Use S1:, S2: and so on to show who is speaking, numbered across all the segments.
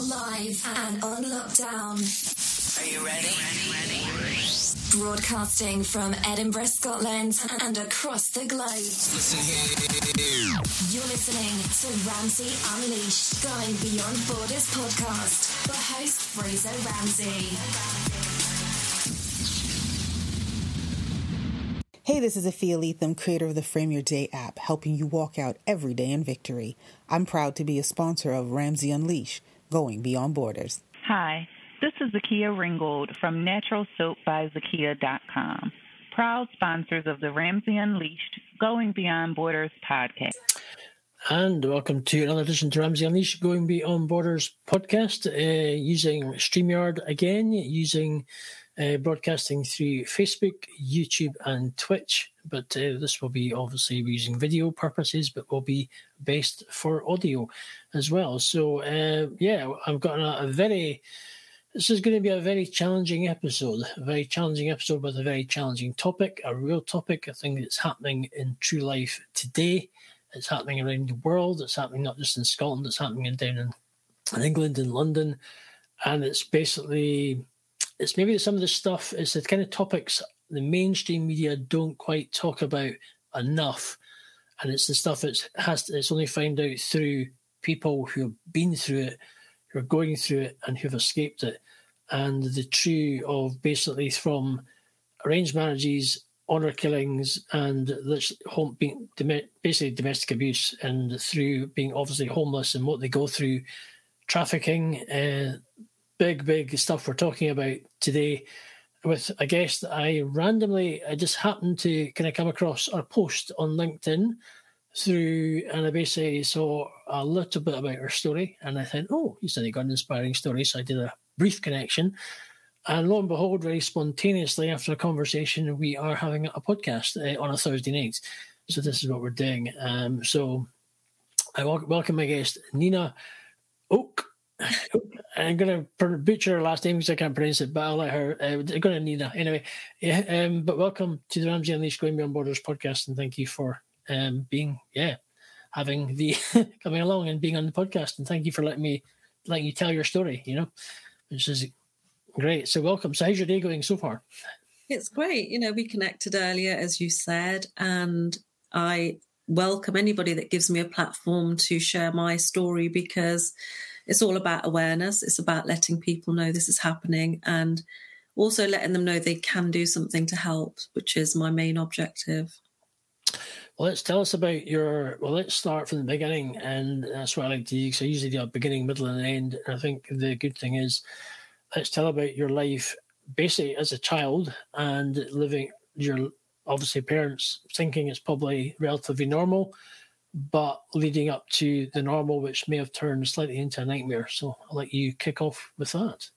S1: live and on lockdown.
S2: Are you ready? ready?
S1: Broadcasting from Edinburgh, Scotland and across the globe.
S2: Listen here.
S1: You're listening to Ramsey Unleashed, Going Beyond Borders podcast for host Fraser Ramsey.
S3: Hey, this is Afia Leatham, creator of the Frame Your Day app, helping you walk out every day in victory. I'm proud to be a sponsor of Ramsey Unleash, going beyond borders.
S4: Hi, this is Zakia Ringgold from NaturalSoapByZakia.com, proud sponsors of the Ramsey Unleashed, Going Beyond Borders podcast.
S5: And welcome to another edition to Ramsey Unleashed Going Beyond Borders podcast uh, using StreamYard again, using uh, broadcasting through Facebook, YouTube, and Twitch. But uh, this will be obviously using video purposes, but will be based for audio as well. So, uh, yeah, I've got a, a very this is going to be a very challenging episode, a very challenging episode with a very challenging topic, a real topic, a thing that's happening in true life today. It's happening around the world. It's happening not just in Scotland, it's happening in, down in, in England, in London. And it's basically, it's maybe some of the stuff, it's the kind of topics the mainstream media don't quite talk about enough. And it's the stuff that's has it's only found out through people who have been through it who are going through it and who've escaped it, and the true of basically from arranged marriages, honor killings, and this home being basically domestic abuse, and through being obviously homeless and what they go through, trafficking, uh, big big stuff we're talking about today. With a guest that I randomly, I just happened to kind of come across our post on LinkedIn through and I basically saw a little bit about her story and I thought, oh, you said you got an inspiring story. So I did a brief connection. And lo and behold, very spontaneously after a conversation, we are having a podcast uh, on a Thursday night. So this is what we're doing. Um, so I welcome my guest, Nina Oak. I'm going to butcher her last name because I can't pronounce it, but I'll let her. Uh, I'm going to need Nina anyway. Yeah. Um, but welcome to the Ramsey Unleashed Going Beyond Borders podcast, and thank you for um, being yeah having the coming along and being on the podcast and thank you for letting me letting you tell your story you know which is great so welcome so how's your day going so far
S6: it's great you know we connected earlier as you said and i welcome anybody that gives me a platform to share my story because it's all about awareness it's about letting people know this is happening and also letting them know they can do something to help which is my main objective
S5: well, let's tell us about your. Well, let's start from the beginning, and that's what I like to do. So I usually do a beginning, middle, and end. And I think the good thing is, let's tell about your life, basically as a child, and living your obviously parents thinking it's probably relatively normal, but leading up to the normal, which may have turned slightly into a nightmare. So I'll let you kick off with that.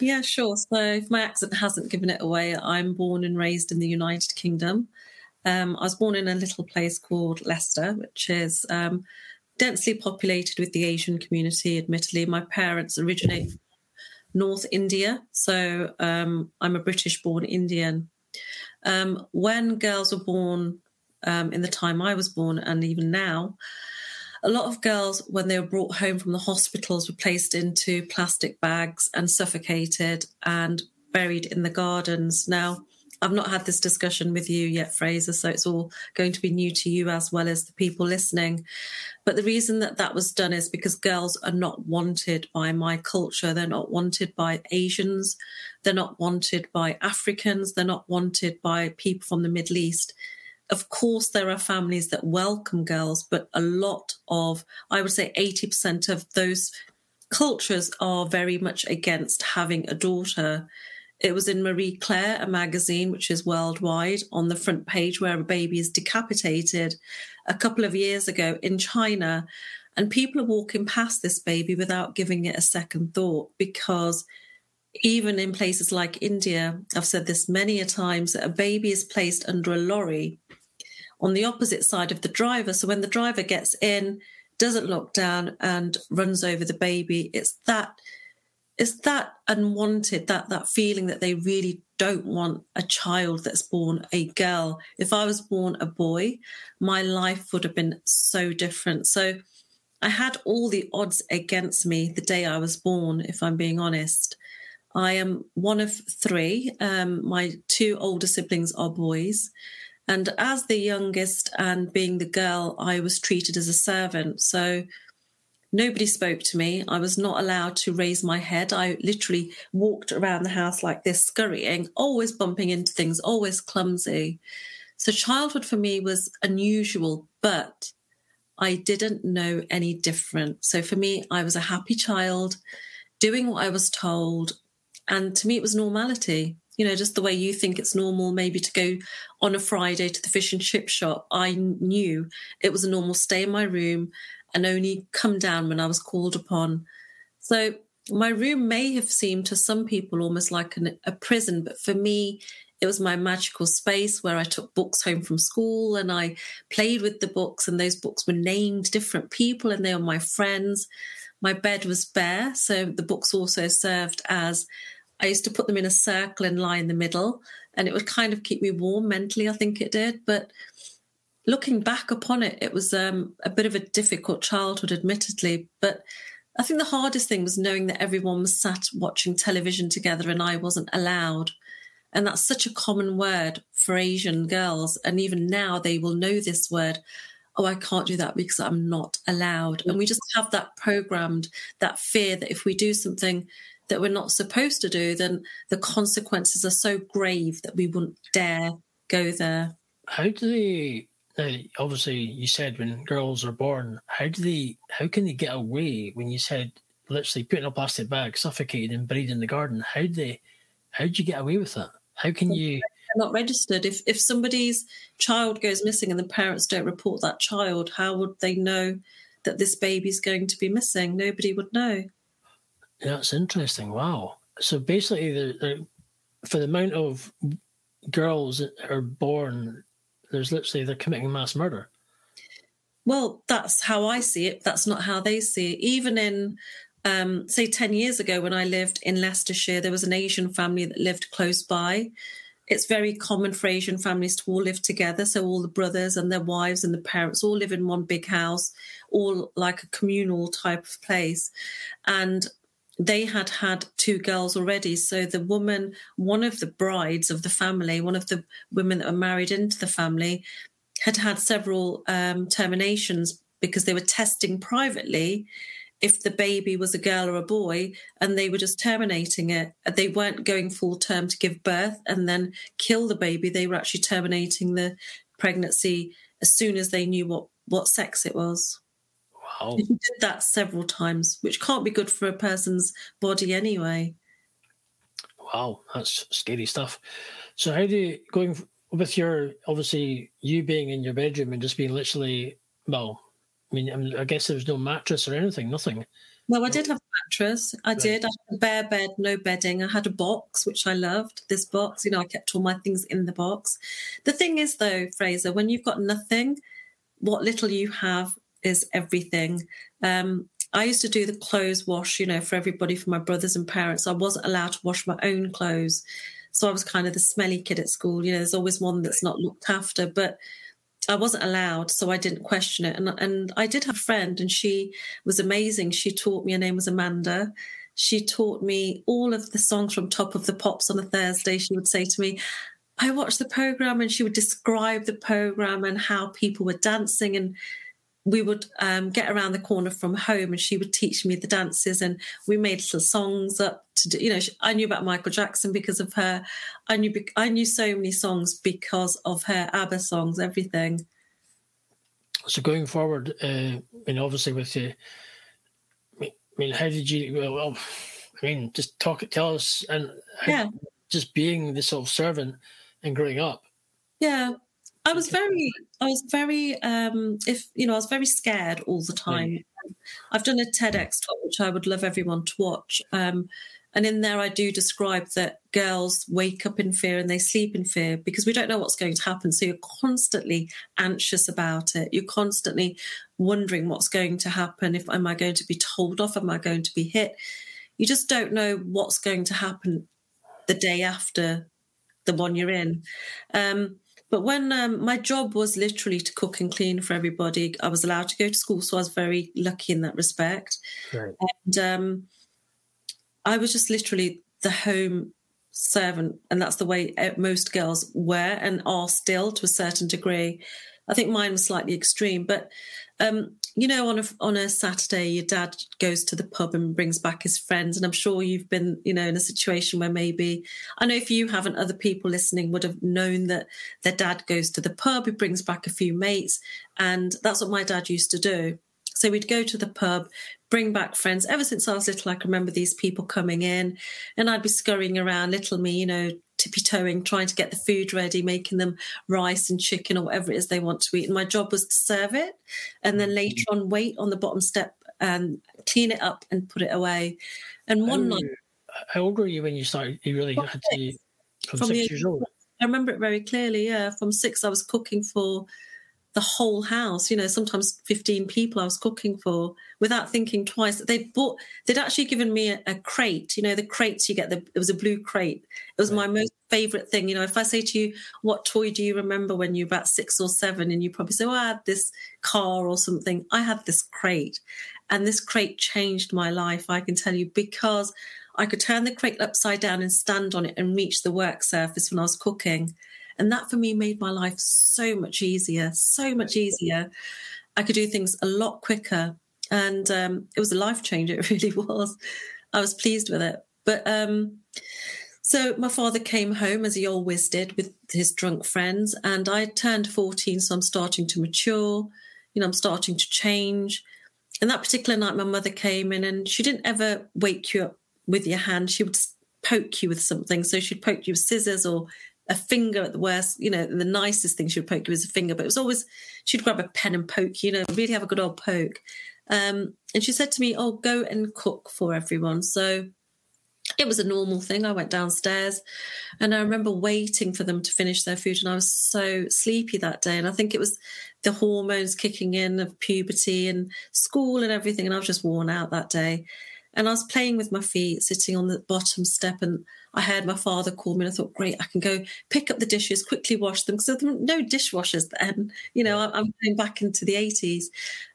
S6: Yeah, sure. So if my accent hasn't given it away, I'm born and raised in the United Kingdom. Um, I was born in a little place called Leicester, which is um, densely populated with the Asian community. Admittedly, my parents originate from North India, so um, I'm a British-born Indian. Um, when girls were born um, in the time I was born, and even now, a lot of girls, when they were brought home from the hospitals, were placed into plastic bags and suffocated and buried in the gardens. Now, I've not had this discussion with you yet, Fraser, so it's all going to be new to you as well as the people listening. But the reason that that was done is because girls are not wanted by my culture. They're not wanted by Asians. They're not wanted by Africans. They're not wanted by people from the Middle East. Of course, there are families that welcome girls, but a lot of, I would say 80% of those cultures are very much against having a daughter it was in Marie Claire, a magazine which is worldwide, on the front page where a baby is decapitated a couple of years ago in China. And people are walking past this baby without giving it a second thought because even in places like India, I've said this many a times, a baby is placed under a lorry on the opposite side of the driver. So when the driver gets in, doesn't look down and runs over the baby, it's that is that unwanted that that feeling that they really don't want a child that's born a girl if i was born a boy my life would have been so different so I had all the odds against me the day I was born, if I'm being honest. I am one of three. Um, my two older siblings are boys. And as the youngest and being the girl, I was treated as a servant. So nobody spoke to me. I was not allowed to raise my head. I literally walked around the house like this, scurrying, always bumping into things, always clumsy. So childhood for me was unusual, but I didn't know any different. So for me, I was a happy child doing what I was told. And to me, it was normality you know, just the way you think it's normal maybe to go on a Friday to the fish and chip shop. I knew it was a normal stay in my room and only come down when I was called upon. So my room may have seemed to some people almost like an, a prison, but for me, it was my magical space where I took books home from school and I played with the books, and those books were named different people and they were my friends. My bed was bare, so the books also served as I used to put them in a circle and lie in the middle, and it would kind of keep me warm mentally, I think it did. But looking back upon it, it was um, a bit of a difficult childhood, admittedly. But I think the hardest thing was knowing that everyone was sat watching television together and I wasn't allowed. And that's such a common word for Asian girls. And even now, they will know this word. Oh, I can't do that because I'm not allowed. And we mm. just have that programmed, that fear that if we do something that we're not supposed to do, then the consequences are so grave that we wouldn't dare go there.
S5: How do they? Now, obviously, you said when girls are born, how do they? How can they get away? When you said literally put in a plastic bag, suffocated, and buried in the garden, how do they? How do you get away with that? How can you?
S6: Not registered. If if somebody's child goes missing and the parents don't report that child, how would they know that this baby's going to be missing? Nobody would know.
S5: That's interesting. Wow. So basically, they're, they're, for the amount of girls that are born, there's literally they're committing mass murder.
S6: Well, that's how I see it. That's not how they see it. Even in, um, say, 10 years ago when I lived in Leicestershire, there was an Asian family that lived close by. It's very common for Asian families to all live together. So, all the brothers and their wives and the parents all live in one big house, all like a communal type of place. And they had had two girls already. So the woman, one of the brides of the family, one of the women that were married into the family, had had several um, terminations because they were testing privately if the baby was a girl or a boy, and they were just terminating it. They weren't going full term to give birth and then kill the baby. They were actually terminating the pregnancy as soon as they knew what what sex it was.
S5: Wow.
S6: He did that several times, which can't be good for a person's body anyway.
S5: Wow, that's scary stuff. So, how do you going with your obviously you being in your bedroom and just being literally well? I mean, I guess there was no mattress or anything, nothing.
S6: No, I did have a mattress. I right. did. I had a bare bed, no bedding. I had a box, which I loved. This box, you know, I kept all my things in the box. The thing is, though, Fraser, when you've got nothing, what little you have is everything. Um, I used to do the clothes wash, you know, for everybody, for my brothers and parents. I wasn't allowed to wash my own clothes. So I was kind of the smelly kid at school. You know, there's always one that's not looked after, but I wasn't allowed, so I didn't question it. And, and I did have a friend, and she was amazing. She taught me, her name was Amanda. She taught me all of the songs from Top of the Pops on a Thursday. She would say to me, I watched the program, and she would describe the program and how people were dancing. And we would um, get around the corner from home and she would teach me the dances and we made little songs up to do, you know i knew about michael jackson because of her. I knew i knew so many songs because of her abba songs everything.
S5: So going forward uh, i mean obviously with you i mean how did you well i mean just talk tell us and how, yeah. just being the sort of servant and growing up.
S6: Yeah I was very, I was very, um, if you know, I was very scared all the time. I've done a TEDx talk which I would love everyone to watch, um, and in there I do describe that girls wake up in fear and they sleep in fear because we don't know what's going to happen. So you're constantly anxious about it. You're constantly wondering what's going to happen. If am I going to be told off? Am I going to be hit? You just don't know what's going to happen the day after the one you're in. Um, but when um, my job was literally to cook and clean for everybody, I was allowed to go to school, so I was very lucky in that respect.
S5: Right.
S6: And um, I was just literally the home servant, and that's the way uh, most girls were and are still to a certain degree. I think mine was slightly extreme, but um, you know, on a on a Saturday, your dad goes to the pub and brings back his friends, and I'm sure you've been, you know, in a situation where maybe I know if you haven't, other people listening would have known that their dad goes to the pub, he brings back a few mates, and that's what my dad used to do. So we'd go to the pub, bring back friends. Ever since I was little, I can remember these people coming in, and I'd be scurrying around, little me, you know, tippy toeing, trying to get the food ready, making them rice and chicken or whatever it is they want to eat. And my job was to serve it and then mm-hmm. later on wait on the bottom step and clean it up and put it away. And one
S5: how,
S6: night,
S5: how old were you when you started? You really had to from,
S6: From
S5: six years old.
S6: I remember it very clearly. Yeah, from six, I was cooking for the whole house. You know, sometimes fifteen people I was cooking for without thinking twice. They'd bought, they'd actually given me a, a crate. You know, the crates you get. The, it was a blue crate. It was my most favorite thing. You know, if I say to you, "What toy do you remember when you were about six or seven? and you probably say, "Oh, I had this car or something." I had this crate, and this crate changed my life. I can tell you because. I could turn the crate upside down and stand on it and reach the work surface when I was cooking. And that for me made my life so much easier, so much easier. I could do things a lot quicker. And um, it was a life changer, it really was. I was pleased with it. But um, so my father came home, as he always did, with his drunk friends. And I turned 14, so I'm starting to mature. You know, I'm starting to change. And that particular night, my mother came in and she didn't ever wake you up with your hand. She would poke you with something. So she'd poke you with scissors or a finger at the worst, you know, the nicest thing she would poke you was a finger, but it was always, she'd grab a pen and poke, you know, really have a good old poke. Um, and she said to me, Oh, go and cook for everyone. So it was a normal thing. I went downstairs and I remember waiting for them to finish their food. And I was so sleepy that day. And I think it was the hormones kicking in of puberty and school and everything. And I was just worn out that day. And I was playing with my feet, sitting on the bottom step, and I heard my father call me. And I thought, great, I can go pick up the dishes, quickly wash them because there were no dishwashers then. You know, I'm going back into the 80s.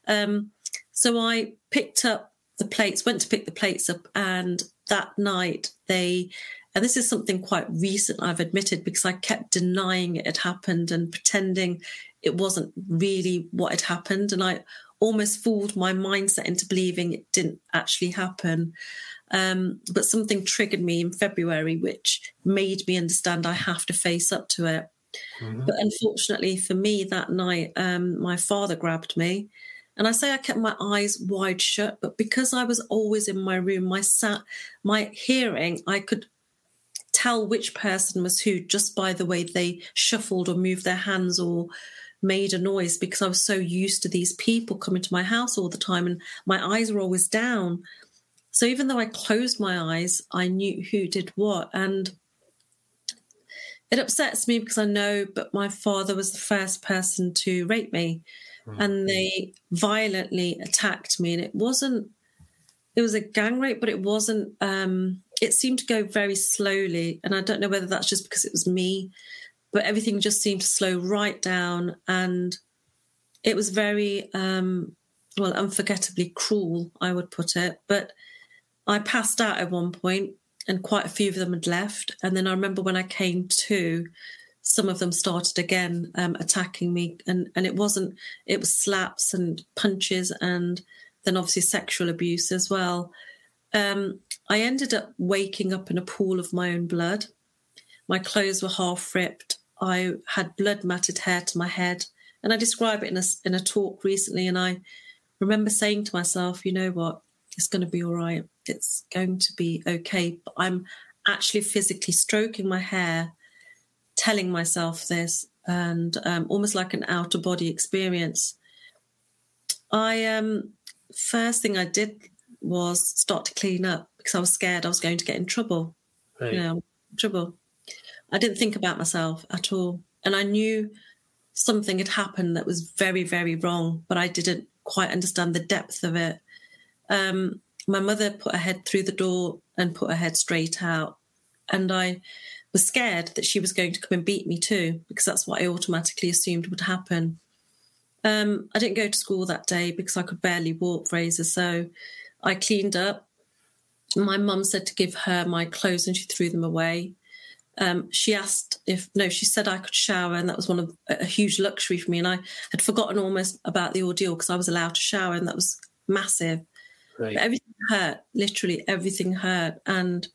S6: Um, so I picked up the plates, went to pick the plates up, and that night they, and this is something quite recent, I've admitted, because I kept denying it had happened and pretending it wasn't really what had happened. And I almost fooled my mindset into believing it didn't actually happen. Um, but something triggered me in February, which made me understand I have to face up to it. But unfortunately for me, that night, um, my father grabbed me. And I say I kept my eyes wide shut, but because I was always in my room, my sat, my hearing, I could tell which person was who just by the way they shuffled or moved their hands or made a noise because I was so used to these people coming to my house all the time and my eyes were always down. So even though I closed my eyes, I knew who did what. And it upsets me because I know, but my father was the first person to rape me and they violently attacked me. And it wasn't, it was a gang rape, but it wasn't, um, it seemed to go very slowly. And I don't know whether that's just because it was me, but everything just seemed to slow right down. And it was very, um, well, unforgettably cruel, I would put it. But I passed out at one point and quite a few of them had left. And then I remember when I came to, some of them started again um, attacking me. And, and it wasn't, it was slaps and punches and then obviously sexual abuse as well. Um, I ended up waking up in a pool of my own blood. My clothes were half ripped. I had blood matted hair to my head. And I describe it in a, in a talk recently. And I remember saying to myself, you know what? It's going to be all right. It's going to be okay. But I'm actually physically stroking my hair, telling myself this, and um, almost like an outer body experience. I um, first thing I did was start to clean up because I was scared I was going to get in trouble.
S5: Right.
S6: You know, trouble. I didn't think about myself at all, and I knew something had happened that was very, very wrong, but I didn't quite understand the depth of it. Um, my mother put her head through the door and put her head straight out, and I was scared that she was going to come and beat me too, because that's what I automatically assumed would happen. Um, I didn't go to school that day because I could barely walk, Fraser. So I cleaned up. My mum said to give her my clothes and she threw them away. Um, she asked if, no, she said I could shower, and that was one of a huge luxury for me. And I had forgotten almost about the ordeal because I was allowed to shower, and that was massive.
S5: Right.
S6: Everything hurt, literally everything hurt. And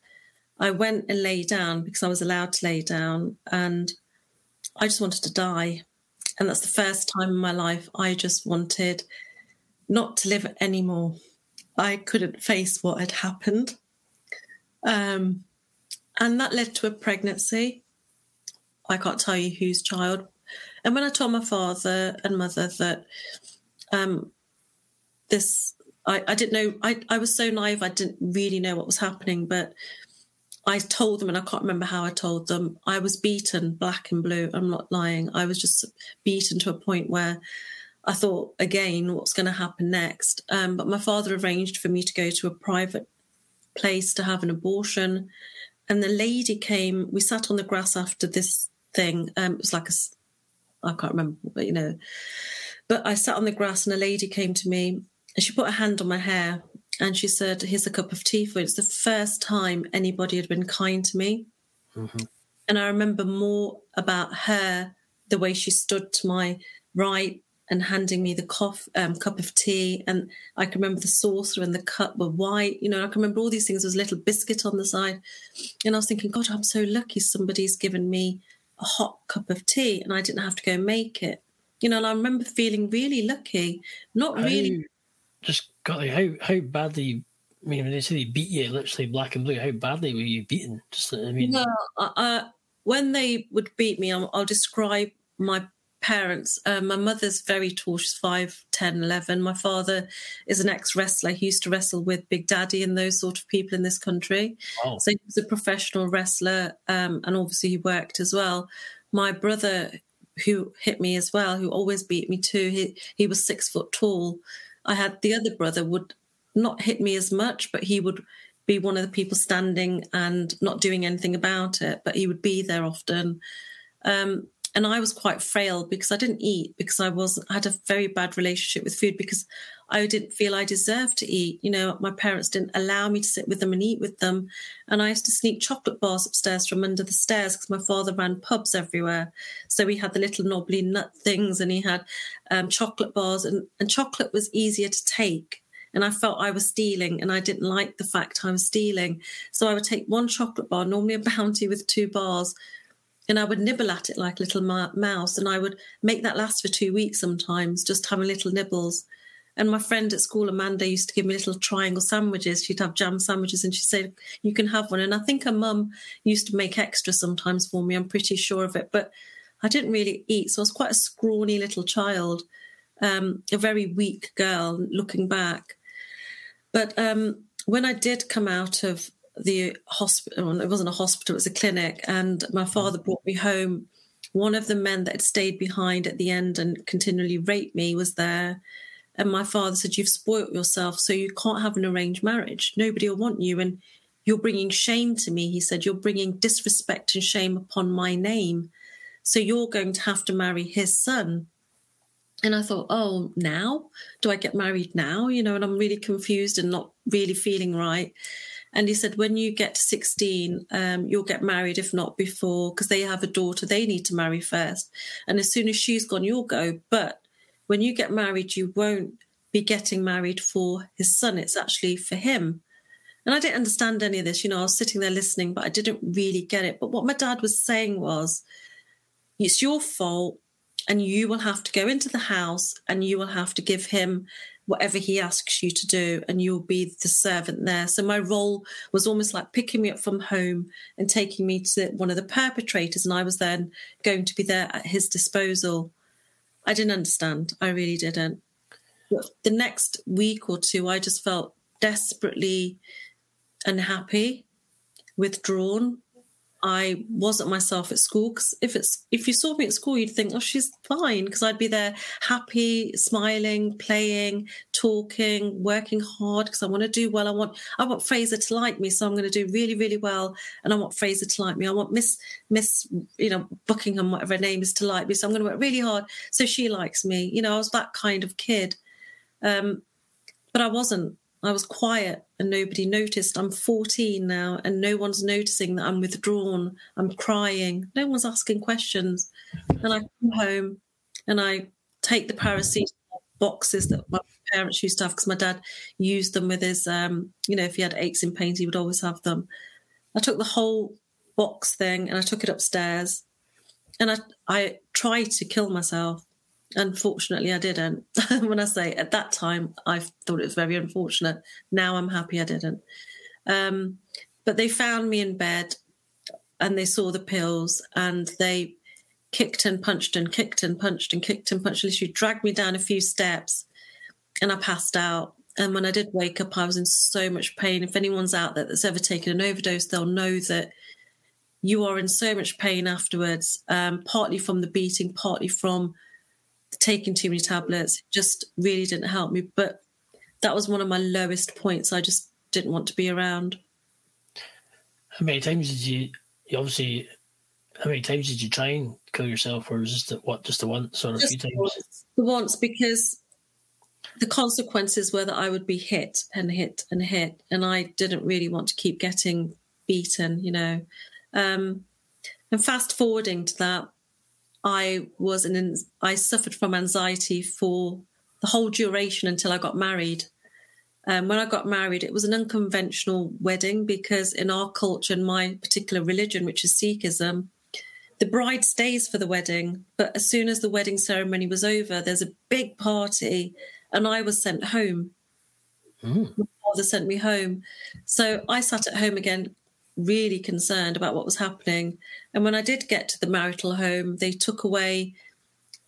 S6: I went and lay down because I was allowed to lay down, and I just wanted to die. And that's the first time in my life I just wanted not to live anymore. I couldn't face what had happened. Um, and that led to a pregnancy. I can't tell you whose child. And when I told my father and mother that um, this, I, I didn't know, I, I was so naive, I didn't really know what was happening, but I told them, and I can't remember how I told them, I was beaten black and blue. I'm not lying. I was just beaten to a point where I thought, again, what's going to happen next? Um, but my father arranged for me to go to a private place to have an abortion. And the lady came, we sat on the grass after this thing. Um, it was like a, I can't remember, but you know, but I sat on the grass and a lady came to me and she put a hand on my hair and she said, Here's a cup of tea for you. It's the first time anybody had been kind to me. And I remember more about her, the way she stood to my right and handing me the cough, um, cup of tea. And I can remember the saucer and the cup were white. You know, I can remember all these things. There was a little biscuit on the side. And I was thinking, God, I'm so lucky somebody's given me a hot cup of tea and I didn't have to go make it. You know, and I remember feeling really lucky. Not really.
S5: Just got like, how how badly? I mean, when they say they beat you, literally black and blue, how badly were you beaten? Just I mean,
S6: Well, uh, uh, when they would beat me, I'll, I'll describe my parents. Uh, my mother's very tall; she's 5, 10, 11. My father is an ex-wrestler. He used to wrestle with Big Daddy and those sort of people in this country.
S5: wow.
S6: So he was a professional wrestler, um, and obviously he worked as well. My brother, who hit me as well, who always beat me too, he he was six foot tall. I had the other brother would not hit me as much, but he would be one of the people standing and not doing anything about it, but he would be there often. Um, and I was quite frail because I didn't eat because I was I had a very bad relationship with food because I didn't feel I deserved to eat. You know, my parents didn't allow me to sit with them and eat with them, and I used to sneak chocolate bars upstairs from under the stairs because my father ran pubs everywhere. So he had the little knobbly nut things, and he had um, chocolate bars, and and chocolate was easier to take. And I felt I was stealing, and I didn't like the fact I was stealing. So I would take one chocolate bar, normally a bounty with two bars, and I would nibble at it like a little mouse, and I would make that last for two weeks sometimes, just having little nibbles. And my friend at school, Amanda, used to give me little triangle sandwiches. She'd have jam sandwiches, and she'd say, "You can have one." And I think her mum used to make extra sometimes for me. I'm pretty sure of it, but I didn't really eat, so I was quite a scrawny little child, um, a very weak girl. Looking back, but um, when I did come out of the hospital, it wasn't a hospital, it was a clinic, and my mm-hmm. father brought me home. One of the men that had stayed behind at the end and continually raped me was there. And my father said, You've spoilt yourself, so you can't have an arranged marriage. Nobody will want you. And you're bringing shame to me. He said, You're bringing disrespect and shame upon my name. So you're going to have to marry his son. And I thought, oh, now? Do I get married now? You know, and I'm really confused and not really feeling right. And he said, when you get to 16, um, you'll get married, if not before, because they have a daughter, they need to marry first. And as soon as she's gone, you'll go. But when you get married, you won't be getting married for his son. It's actually for him. And I didn't understand any of this. You know, I was sitting there listening, but I didn't really get it. But what my dad was saying was, it's your fault and you will have to go into the house and you will have to give him whatever he asks you to do and you'll be the servant there. So my role was almost like picking me up from home and taking me to one of the perpetrators and i was then going to be there at his disposal. I didn't understand. I really didn't. But the next week or two i just felt desperately unhappy withdrawn I wasn't myself at school. Because if it's if you saw me at school, you'd think, oh, she's fine, because I'd be there happy, smiling, playing, talking, working hard. Because I want to do well. I want I want Fraser to like me, so I'm going to do really, really well. And I want Fraser to like me. I want Miss Miss you know Buckingham, whatever her name is, to like me. So I'm going to work really hard so she likes me. You know, I was that kind of kid. Um, but I wasn't. I was quiet and nobody noticed. I'm 14 now and no one's noticing that I'm withdrawn. I'm crying. No one's asking questions. And I come home and I take the paracetamol boxes that my parents used to have because my dad used them with his, um, you know, if he had aches and pains, he would always have them. I took the whole box thing and I took it upstairs and I, I tried to kill myself. Unfortunately, I didn't. when I say at that time, I thought it was very unfortunate. Now I'm happy I didn't. Um, but they found me in bed and they saw the pills and they kicked and punched and kicked and punched and kicked and punched. Literally dragged me down a few steps and I passed out. And when I did wake up, I was in so much pain. If anyone's out there that's ever taken an overdose, they'll know that you are in so much pain afterwards, um, partly from the beating, partly from taking too many tablets just really didn't help me. But that was one of my lowest points. I just didn't want to be around.
S5: How many times did you, you obviously, how many times did you try and kill yourself, or was just the, what, just the once or just a few times?
S6: Once, once because the consequences were that I would be hit and hit and hit, and I didn't really want to keep getting beaten, you know. Um, and fast forwarding to that, I was an I suffered from anxiety for the whole duration until I got married. Um, when I got married, it was an unconventional wedding because in our culture, and my particular religion, which is Sikhism, the bride stays for the wedding, but as soon as the wedding ceremony was over, there's a big party, and I was sent home. Mm. My father sent me home, so I sat at home again, really concerned about what was happening. And when I did get to the marital home, they took away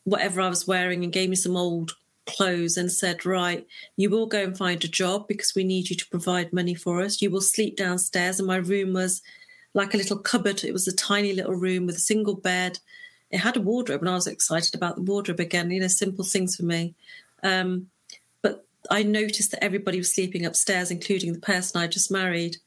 S6: whatever I was wearing and gave me some old clothes and said, Right, you will go and find a job because we need you to provide money for us. You will sleep downstairs. And my room was like a little cupboard. It was a tiny little room with a single bed. It had a wardrobe, and I was excited about the wardrobe again, you know, simple things for me. Um, but I noticed that everybody was sleeping upstairs, including the person I just married.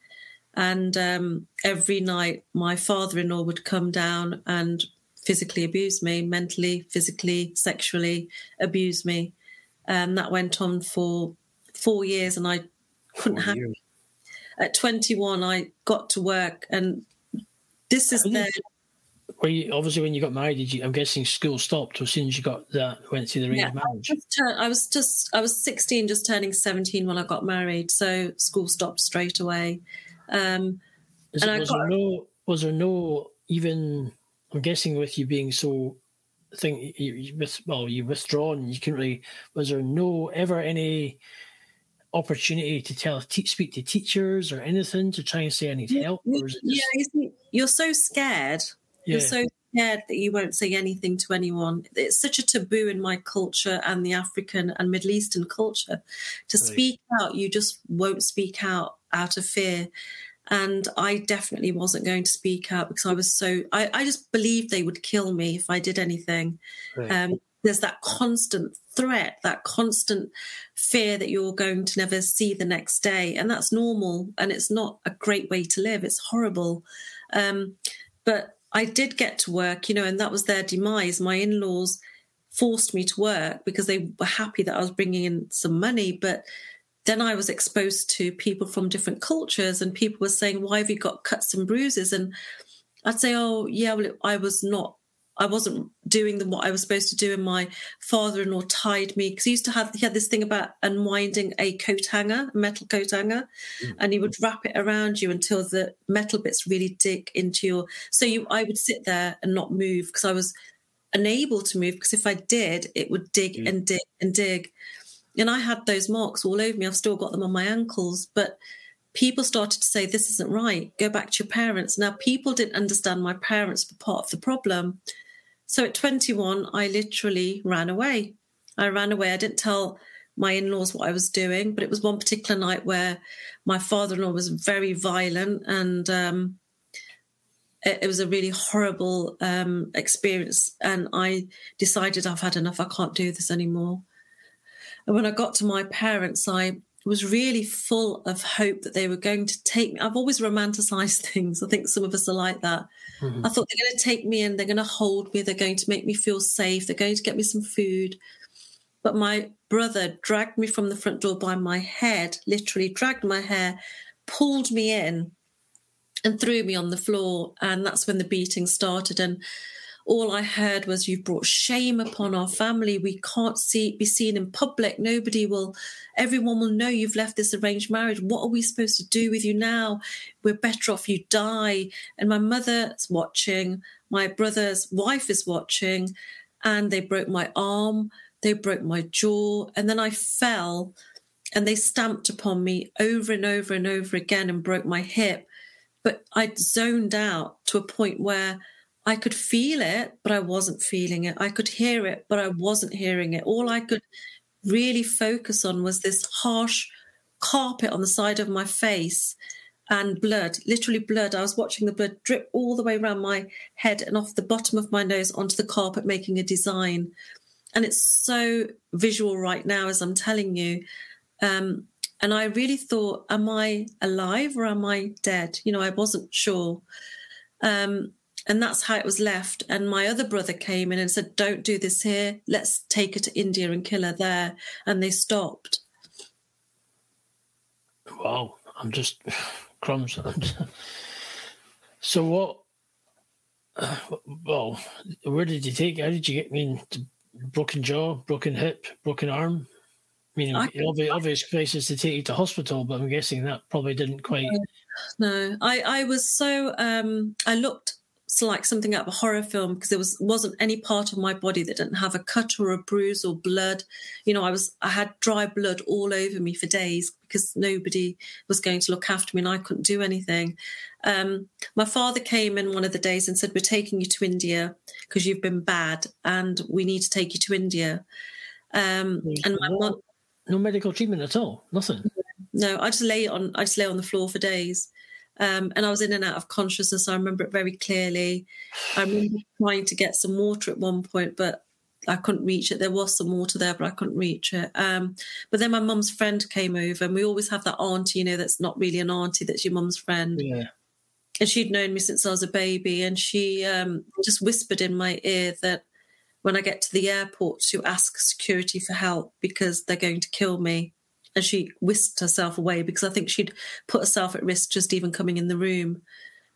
S6: And um, every night, my father in law would come down and physically abuse me, mentally, physically, sexually abuse me. And that went on for four years, and I couldn't have. At 21, I got to work, and this is the.
S5: Well, you, obviously, when you got married, did you? I'm guessing school stopped as soon as you got that went through the arranged yeah, marriage.
S6: I was just I was 16, just turning 17 when I got married, so school stopped straight away. Um,
S5: Is, and was got, there no? Was there no even? I'm guessing with you being so think you, you with well you withdrawn you couldn't really was there no ever any opportunity to tell te- speak to teachers or anything to try and say I need help or is it
S6: just... yeah you're so scared yeah. you're so scared that you won't say anything to anyone it's such a taboo in my culture and the African and Middle Eastern culture to right. speak out you just won't speak out out of fear. And I definitely wasn't going to speak out because I was so, I, I just believed they would kill me if I did anything. Right. Um, there's that constant threat, that constant fear that you're going to never see the next day. And that's normal. And it's not a great way to live. It's horrible. Um, but I did get to work, you know, and that was their demise. My in laws forced me to work because they were happy that I was bringing in some money. But then I was exposed to people from different cultures, and people were saying, "Why have you got cuts and bruises?" And I'd say, "Oh, yeah, well, I was not." I wasn't doing the, what I was supposed to do, and my father-in-law tied me because he used to have he had this thing about unwinding a coat hanger, a metal coat hanger, mm-hmm. and he would wrap it around you until the metal bits really dig into your. So you, I would sit there and not move because I was unable to move because if I did, it would dig mm-hmm. and dig and dig. And I had those marks all over me. I've still got them on my ankles. But people started to say, this isn't right. Go back to your parents. Now, people didn't understand my parents were part of the problem. So at 21, I literally ran away. I ran away. I didn't tell my in laws what I was doing, but it was one particular night where my father in law was very violent and um, it, it was a really horrible um, experience. And I decided I've had enough. I can't do this anymore. And when I got to my parents, I was really full of hope that they were going to take me. I've always romanticized things. I think some of us are like that. Mm-hmm. I thought they're going to take me in, they're going to hold me, they're going to make me feel safe, they're going to get me some food. But my brother dragged me from the front door by my head, literally dragged my hair, pulled me in, and threw me on the floor. And that's when the beating started. And all I heard was, You've brought shame upon our family. We can't see be seen in public. Nobody will, everyone will know you've left this arranged marriage. What are we supposed to do with you now? We're better off you die. And my mother's watching, my brother's wife is watching, and they broke my arm, they broke my jaw, and then I fell and they stamped upon me over and over and over again and broke my hip. But I zoned out to a point where I could feel it, but I wasn't feeling it. I could hear it, but I wasn't hearing it. All I could really focus on was this harsh carpet on the side of my face and blood, literally blood. I was watching the blood drip all the way around my head and off the bottom of my nose onto the carpet, making a design. And it's so visual right now as I'm telling you. Um, and I really thought, am I alive or am I dead? You know, I wasn't sure. Um, and that's how it was left. And my other brother came in and said, Don't do this here. Let's take her to India and kill her there. And they stopped.
S5: Wow. I'm just crumbs. so what? Uh, well, where did you take? How did you get? I mean, broken jaw, broken hip, broken arm. I mean, I, obvious, obvious places to take you to hospital, but I'm guessing that probably didn't quite.
S6: No, I I was so um I looked like something out of a horror film because there was wasn't any part of my body that didn't have a cut or a bruise or blood. You know, I was I had dry blood all over me for days because nobody was going to look after me and I couldn't do anything. Um, my father came in one of the days and said, "We're taking you to India because you've been bad, and we need to take you to India." Um, and my mom,
S5: no medical treatment at all, nothing.
S6: No, I just lay on I just lay on the floor for days. Um, and I was in and out of consciousness. I remember it very clearly. I remember trying to get some water at one point, but I couldn't reach it. There was some water there, but I couldn't reach it. Um, but then my mum's friend came over, and we always have that auntie, you know, that's not really an auntie, that's your mum's friend.
S5: Yeah.
S6: And she'd known me since I was a baby, and she um, just whispered in my ear that when I get to the airport to ask security for help because they're going to kill me and she whisked herself away because I think she'd put herself at risk just even coming in the room.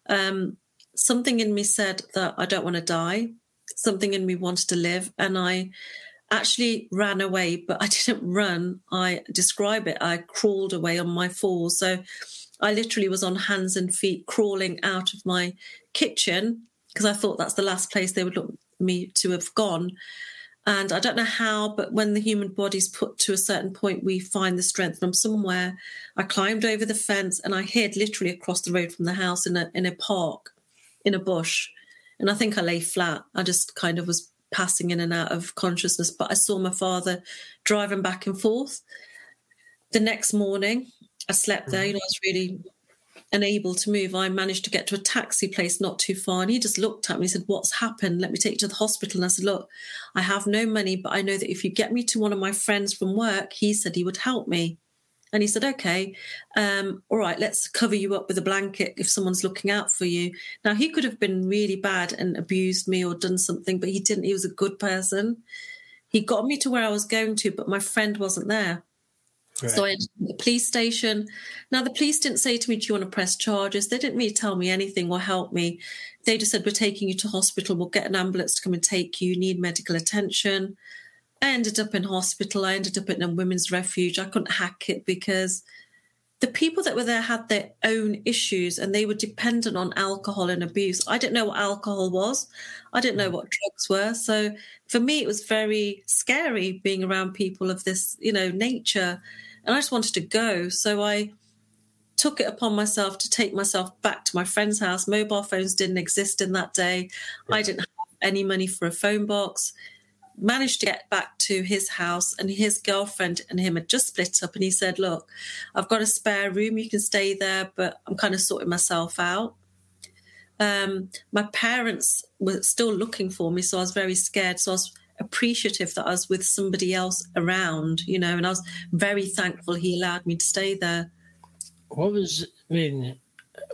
S6: Um, something in me said that I don't want to die. Something in me wanted to live, and I actually ran away, but I didn't run. I describe it. I crawled away on my fours. So I literally was on hands and feet crawling out of my kitchen because I thought that's the last place they would look me to have gone. And I don't know how, but when the human body's put to a certain point, we find the strength from somewhere. I climbed over the fence and I hid literally across the road from the house in a in a park, in a bush. And I think I lay flat. I just kind of was passing in and out of consciousness. But I saw my father driving back and forth. The next morning, I slept there. Mm-hmm. You know, I was really unable to move, I managed to get to a taxi place not too far. And he just looked at me and said, What's happened? Let me take you to the hospital. And I said, Look, I have no money, but I know that if you get me to one of my friends from work, he said he would help me. And he said, Okay, um, all right, let's cover you up with a blanket if someone's looking out for you. Now, he could have been really bad and abused me or done something, but he didn't. He was a good person. He got me to where I was going to, but my friend wasn't there. Right. So I entered the police station. Now, the police didn't say to me, Do you want to press charges? They didn't really tell me anything or help me. They just said, We're taking you to hospital. We'll get an ambulance to come and take you. You need medical attention. I ended up in hospital. I ended up in a women's refuge. I couldn't hack it because the people that were there had their own issues and they were dependent on alcohol and abuse. I didn't know what alcohol was. I didn't know mm. what drugs were. So for me, it was very scary being around people of this, you know, nature and I just wanted to go. So I took it upon myself to take myself back to my friend's house. Mobile phones didn't exist in that day. I didn't have any money for a phone box. Managed to get back to his house, and his girlfriend and him had just split up. And he said, Look, I've got a spare room. You can stay there, but I'm kind of sorting myself out. Um, my parents were still looking for me, so I was very scared. So I was appreciative that I was with somebody else around, you know, and I was very thankful he allowed me to stay there.
S5: What was, I mean,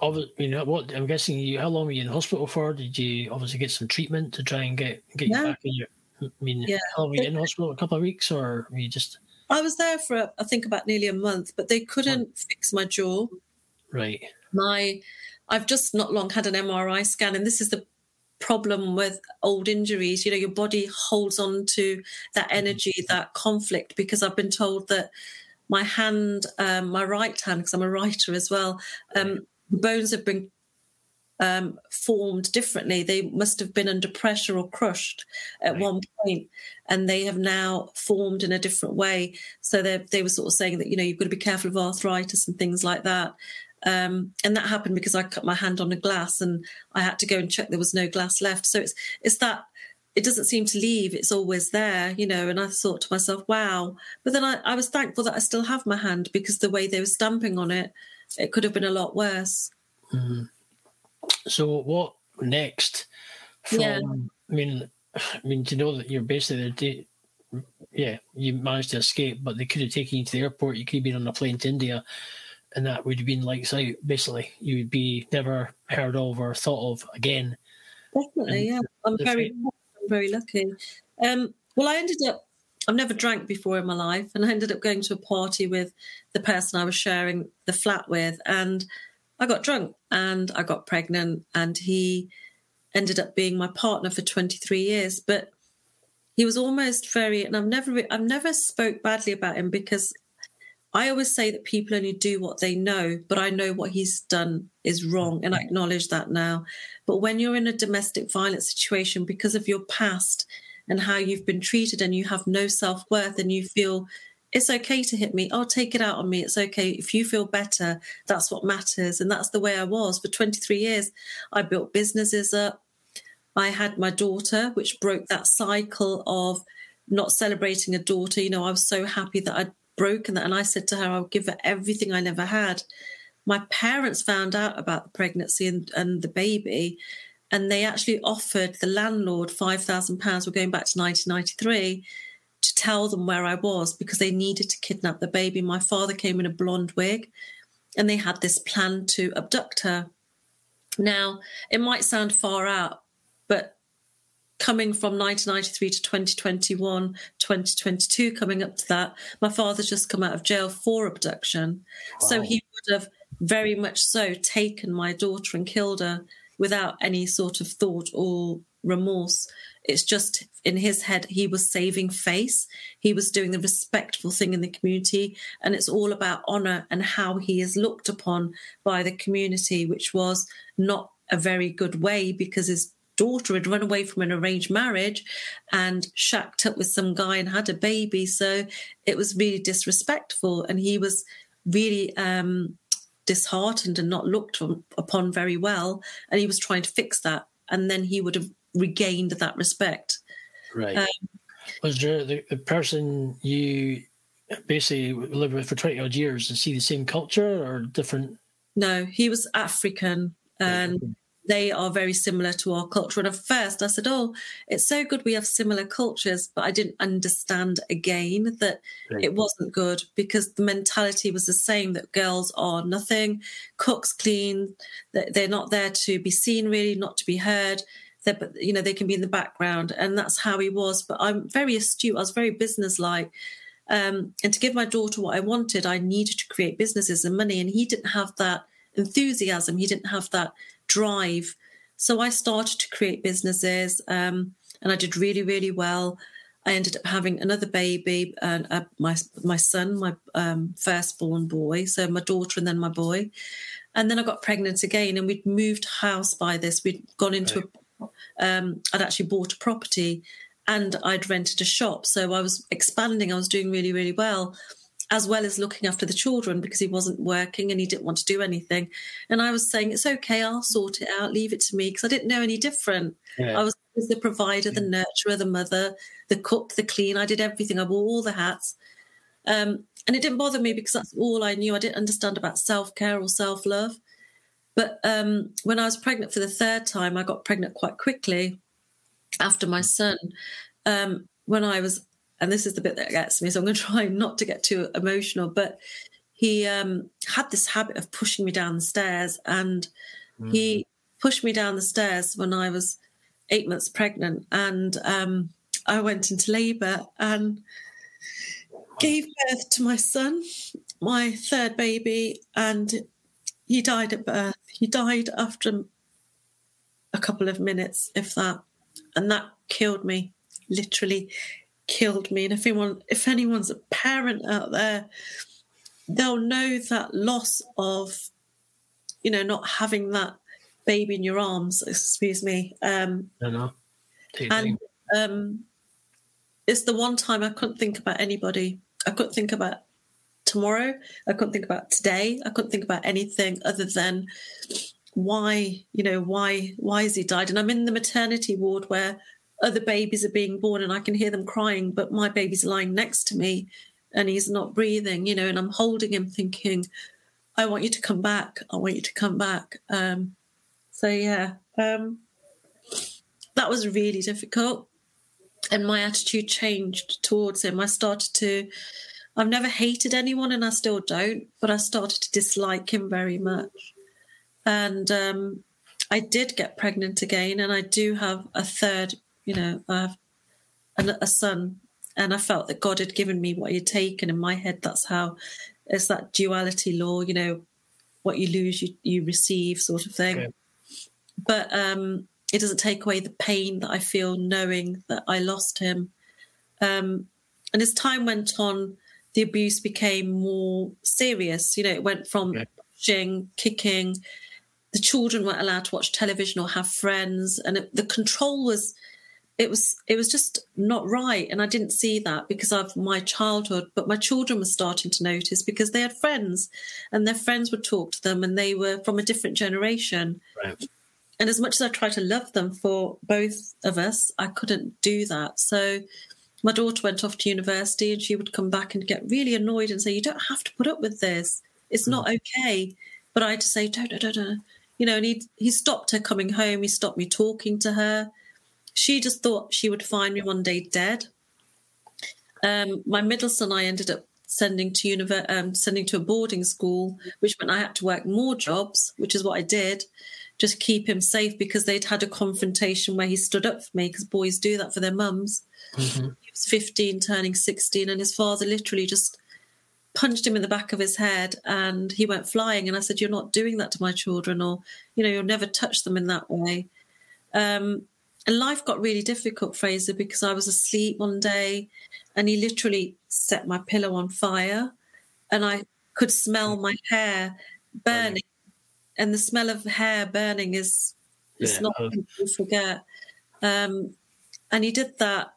S5: obviously, you know, what I'm guessing you, how long were you in hospital for? Did you obviously get some treatment to try and get, get you back in your, I mean,
S6: Yeah.
S5: how long were you in hospital? A couple of weeks or were you just,
S6: I was there for, I think, about nearly a month, but they couldn't fix my jaw.
S5: right?
S6: my I've just not long had an MRI scan, and this is the problem with old injuries. You know, your body holds on to that energy, that conflict, because I've been told that my hand, um, my right hand, because I'm a writer as well, um, the bones have been um, formed differently. They must have been under pressure or crushed at
S5: Right.
S6: one point, and they have now formed in a different way. So they they were sort of saying that you know you've got to be careful of arthritis and things like that. Um, and that happened because I cut my hand on a glass, and I had to go and check there was no glass left. So it's it's that it doesn't seem to leave; it's always there, you know. And I thought to myself, "Wow!" But then I, I was thankful that I still have my hand because the way they were stamping on it, it could have been a lot worse.
S5: So what next? From,
S6: Yeah.
S5: I mean, I mean, to know that you're basically there, yeah, you managed to escape, but they could have taken you to the airport. You could have been on a plane to India, and that would have been lights out. Basically, you would be never heard of or thought of again.
S6: Definitely, yeah. I'm very, I'm very lucky. Um, well, I ended up. I've never drank before in my life, and I ended up going to a party with the person I was sharing the flat with, and I got drunk and I got pregnant, and he ended up being my partner for 23 years. But he was almost very, and I've never, I've never spoke badly about him because I always say that people only do what they know, but I know what he's done is wrong, and I mm-hmm. acknowledge that now. But when you're in a domestic violence situation because of your past and how you've been treated, and you have no self worth, and you feel it's okay to hit me, I'll take it out on me. It's okay. If you feel better, that's what matters. And that's the way I was for 23 years. I built businesses up. I had my daughter, which broke that cycle of not celebrating a daughter. You know, I was so happy that I'd broken that. And I said to her, I'll give her everything I never had. My parents found out about the pregnancy and, and the baby, and they actually offered the landlord £5,000. We're going back to 1993 to tell them where I was because they needed to kidnap the baby. My father came in a blonde wig and they had this plan to abduct her. Now, it might sound far out, coming from 1993 to 2021, 2022, coming up to that, my father's just come out of jail for abduction. So he would have very much so taken my daughter and killed her without any sort of thought or remorse. It's just in his head, he was saving face. He was doing the respectful thing in the community. And it's all about honor and how he is looked upon by the community, which was not a very good way because his daughter had run away from an arranged marriage and shacked up with some guy and had a baby. So it was really disrespectful. And he was really um, disheartened and not looked on, upon very well. And he was trying to fix that. And then he would have regained that respect.
S5: Right.
S6: Um,
S5: was there the, the person you basically lived with for 20 odd years and see the same culture or different?
S6: No, he was African and they are very similar to our culture. And at first I said, Oh, it's so good we have similar cultures, but I didn't understand again that
S5: Right.
S6: it wasn't good because the mentality was the same that girls are nothing, cooks clean, that they're not there to be seen really, not to be heard. They're, you know, they can be in the background, and that's how he was. But I'm very astute. I was very businesslike. Um, and to give my daughter what I wanted, I needed to create businesses and money. And he didn't have that enthusiasm. He didn't have that drive. So I started to create businesses, um, and I did really, really well. I ended up having another baby, and uh, my my son, my um, firstborn boy. So my daughter, and then my boy. And then I got pregnant again, and we'd moved house by this. We'd gone into a um, I'd actually bought a property and I'd rented a shop. So I was expanding. I was doing really, really well, as well as looking after the children because he wasn't working and he didn't want to do anything. And I was saying, it's okay, I'll sort it out, leave it to me because I didn't know any different.
S5: Yeah.
S6: I was the provider, the nurturer, the mother, the cook, the clean. I did everything. I wore all the hats. Um, and it didn't bother me because that's all I knew. I didn't understand about self care or self love. But um, when I was pregnant for the third time, I got pregnant quite quickly after my son. Um, when I was, and this is the bit that gets me, so I'm going to try not to get too emotional, but he um, had this habit of pushing me down the stairs, and mm. he pushed me down the stairs when I was eight months pregnant, and um, I went into labour and gave birth to my son, my third baby, and he died at birth. He died after a couple of minutes, if that, and that killed me. Literally killed me. And if anyone, if anyone's a parent out there, they'll know that loss of, you know, not having that baby in your arms. Excuse me. Um,
S5: no, no.
S6: And um, it's the one time I couldn't think about anybody. I couldn't think about tomorrow. I couldn't think about today. I couldn't think about anything other than why, you know, why why has he died? And I'm in the maternity ward where other babies are being born and I can hear them crying, but my baby's lying next to me and he's not breathing, you know, and I'm holding him thinking, I want you to come back. I want you to come back. Um, so yeah, um, that was really difficult. And my attitude changed towards him. I started to I've never hated anyone and I still don't, but I started to dislike him very much. And um, I did get pregnant again, and I do have a third, you know, I have a son. And I felt that God had given me what He had taken. In my head, that's how it's that duality law, you know, what you lose, you, you receive, sort of thing. Okay. But um, it doesn't take away the pain that I feel knowing that I lost him. Um, and as time went on, the abuse became more serious. You know, it went from yeah. pushing, kicking. The children weren't allowed to watch television or have friends, and it, the control was. It was it was just not right, and I didn't see that because of my childhood. But my children were starting to notice because they had friends, and their friends would talk to them, and they were from a different generation.
S5: Right.
S6: And as much as I tried to love them for both of us, I couldn't do that. So my daughter went off to university and she would come back and get really annoyed and say, You don't have to put up with this. It's not mm. okay. But I had to say, Don't, don't, don't. You know, and he, he stopped her coming home. He stopped me talking to her. She just thought she would find me one day dead. Um, my middle son, I ended up sending to univer- um, sending to a boarding school, which meant I had to work more jobs, which is what I did, just keep him safe because they'd had a confrontation where he stood up for me because boys do that for their mums. Mm-hmm. He was 15, turning 16, and his father literally just punched him in the back of his head and he went flying. And I said, You're not doing that to my children, or, you know, you'll never touch them in that way. Um, and life got really difficult, Fraser, because I was asleep one day and he literally set my pillow on fire and I could smell my hair burning. And the smell of hair burning is it's yeah. not to forget. Um, and he did that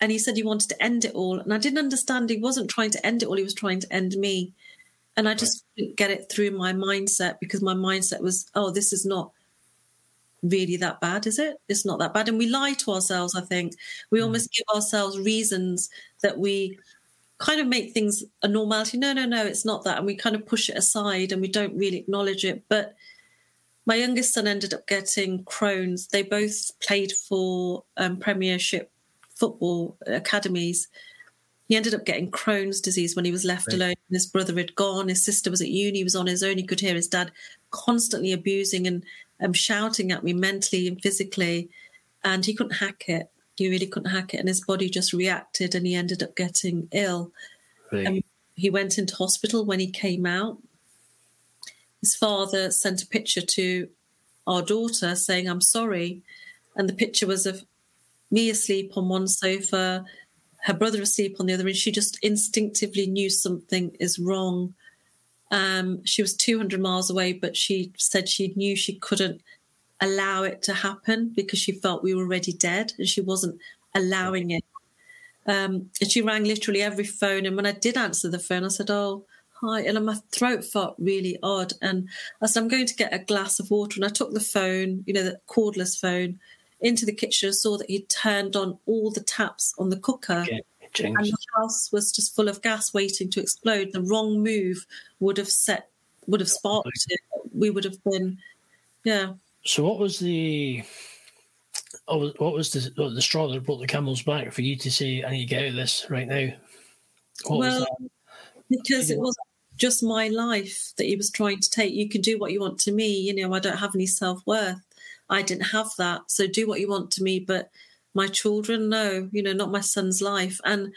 S6: and he said he wanted to end it all. And I didn't understand he wasn't trying to end it all, he was trying to end me. And I just right. didn't get it through my mindset because my mindset was, oh, this is not really that bad, is it? It's not that bad. And we lie to ourselves, I think. We mm. almost give ourselves reasons that we kind of make things a normality. No, no, no, it's not that. And we kind of push it aside and we don't really acknowledge it. But my youngest son ended up getting Crohn's. They both played for um, Premiership football academies. He ended up getting Crohn's disease when he was left right. alone. His brother had gone. His sister was at uni. He was on his own. He could hear his dad constantly abusing and um, shouting at me mentally and physically. And he couldn't hack it. He really couldn't hack it. And his body just reacted and he ended up getting ill. Right. Um, he went into hospital when he came out. His father sent a picture to our daughter saying, I'm sorry. And the picture was of me asleep on one sofa, her brother asleep on the other, and she just instinctively knew something is wrong. Um, she was 200 miles away, but she said she knew she couldn't allow it to happen because she felt we were already dead and she wasn't allowing it. Um, and she rang literally every phone. And when I did answer the phone, I said, Oh, hi. And my throat felt really odd. And I said, I'm going to get a glass of water. And I took the phone, you know, the cordless phone, into the kitchen and saw that he'd turned on all the taps on the cooker. Okay. And the house was just full of gas waiting to explode. The wrong move would have set would have sparked it. We would have been, yeah.
S5: So, what was the oh, what was the what, the straw that brought the camel's back for you to say, "I need to get out of this right now"? What
S6: well, because it was just my life that he was trying to take. You can do what you want to me. You know, I don't have any self worth. I didn't have that. So do what you want to me, but my children, no, you know, not my son's life. And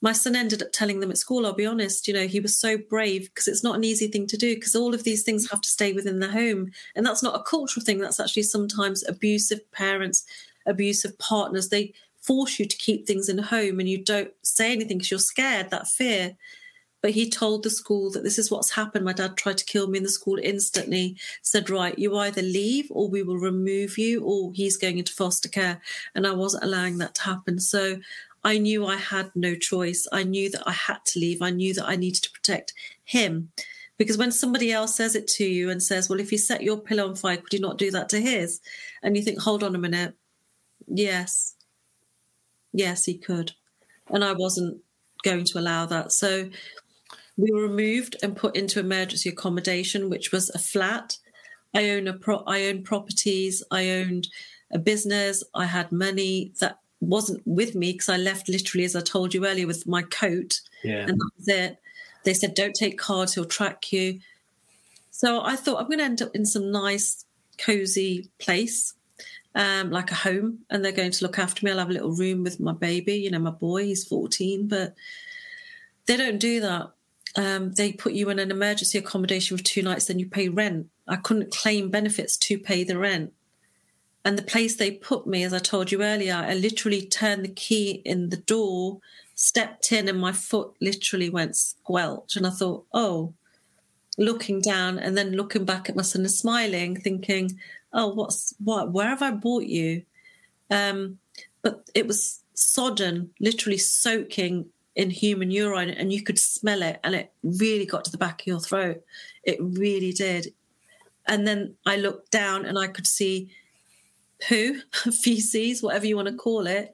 S6: my son ended up telling them at school, I'll be honest, you know, he was so brave because it's not an easy thing to do because all of these things have to stay within the home. And that's not a cultural thing. That's actually sometimes abusive parents, abusive partners. They force you to keep things in home and you don't say anything because you're scared, that fear. But he told the school that this is what's happened. My dad tried to kill me in the school instantly, said, Right, you either leave or we will remove you or he's going into foster care. And I wasn't allowing that to happen. So I knew I had no choice. I knew that I had to leave. I knew that I needed to protect him. Because when somebody else says it to you and says, Well, if you set your pillow on fire, could you not do that to his? And you think, Hold on a minute. Yes. Yes, he could. And I wasn't going to allow that. So we were removed and put into emergency accommodation, which was a flat. I own a pro- I owned properties. I owned a business. I had money that wasn't with me because I left literally, as I told you earlier, with my coat.
S5: Yeah.
S6: And that was it. They said, "Don't take cards; he'll track you." So I thought I'm going to end up in some nice, cozy place, um, like a home, and they're going to look after me. I'll have a little room with my baby, you know, my boy. He's 14, but they don't do that um, they put you in an emergency accommodation for two nights, then you pay rent. I couldn't claim benefits to pay the rent. And the place they put me, as I told you earlier, I literally turned the key in the door, stepped in, and my foot literally went squelch. And I thought, oh, looking down and then looking back at my son and smiling, thinking, oh, what's what? Where have I brought you? Um, but it was sodden, literally soaking in human urine and you could smell it and it really got to the back of your throat. It really did. And then I looked down and I could see poo, feces, whatever you want to call it,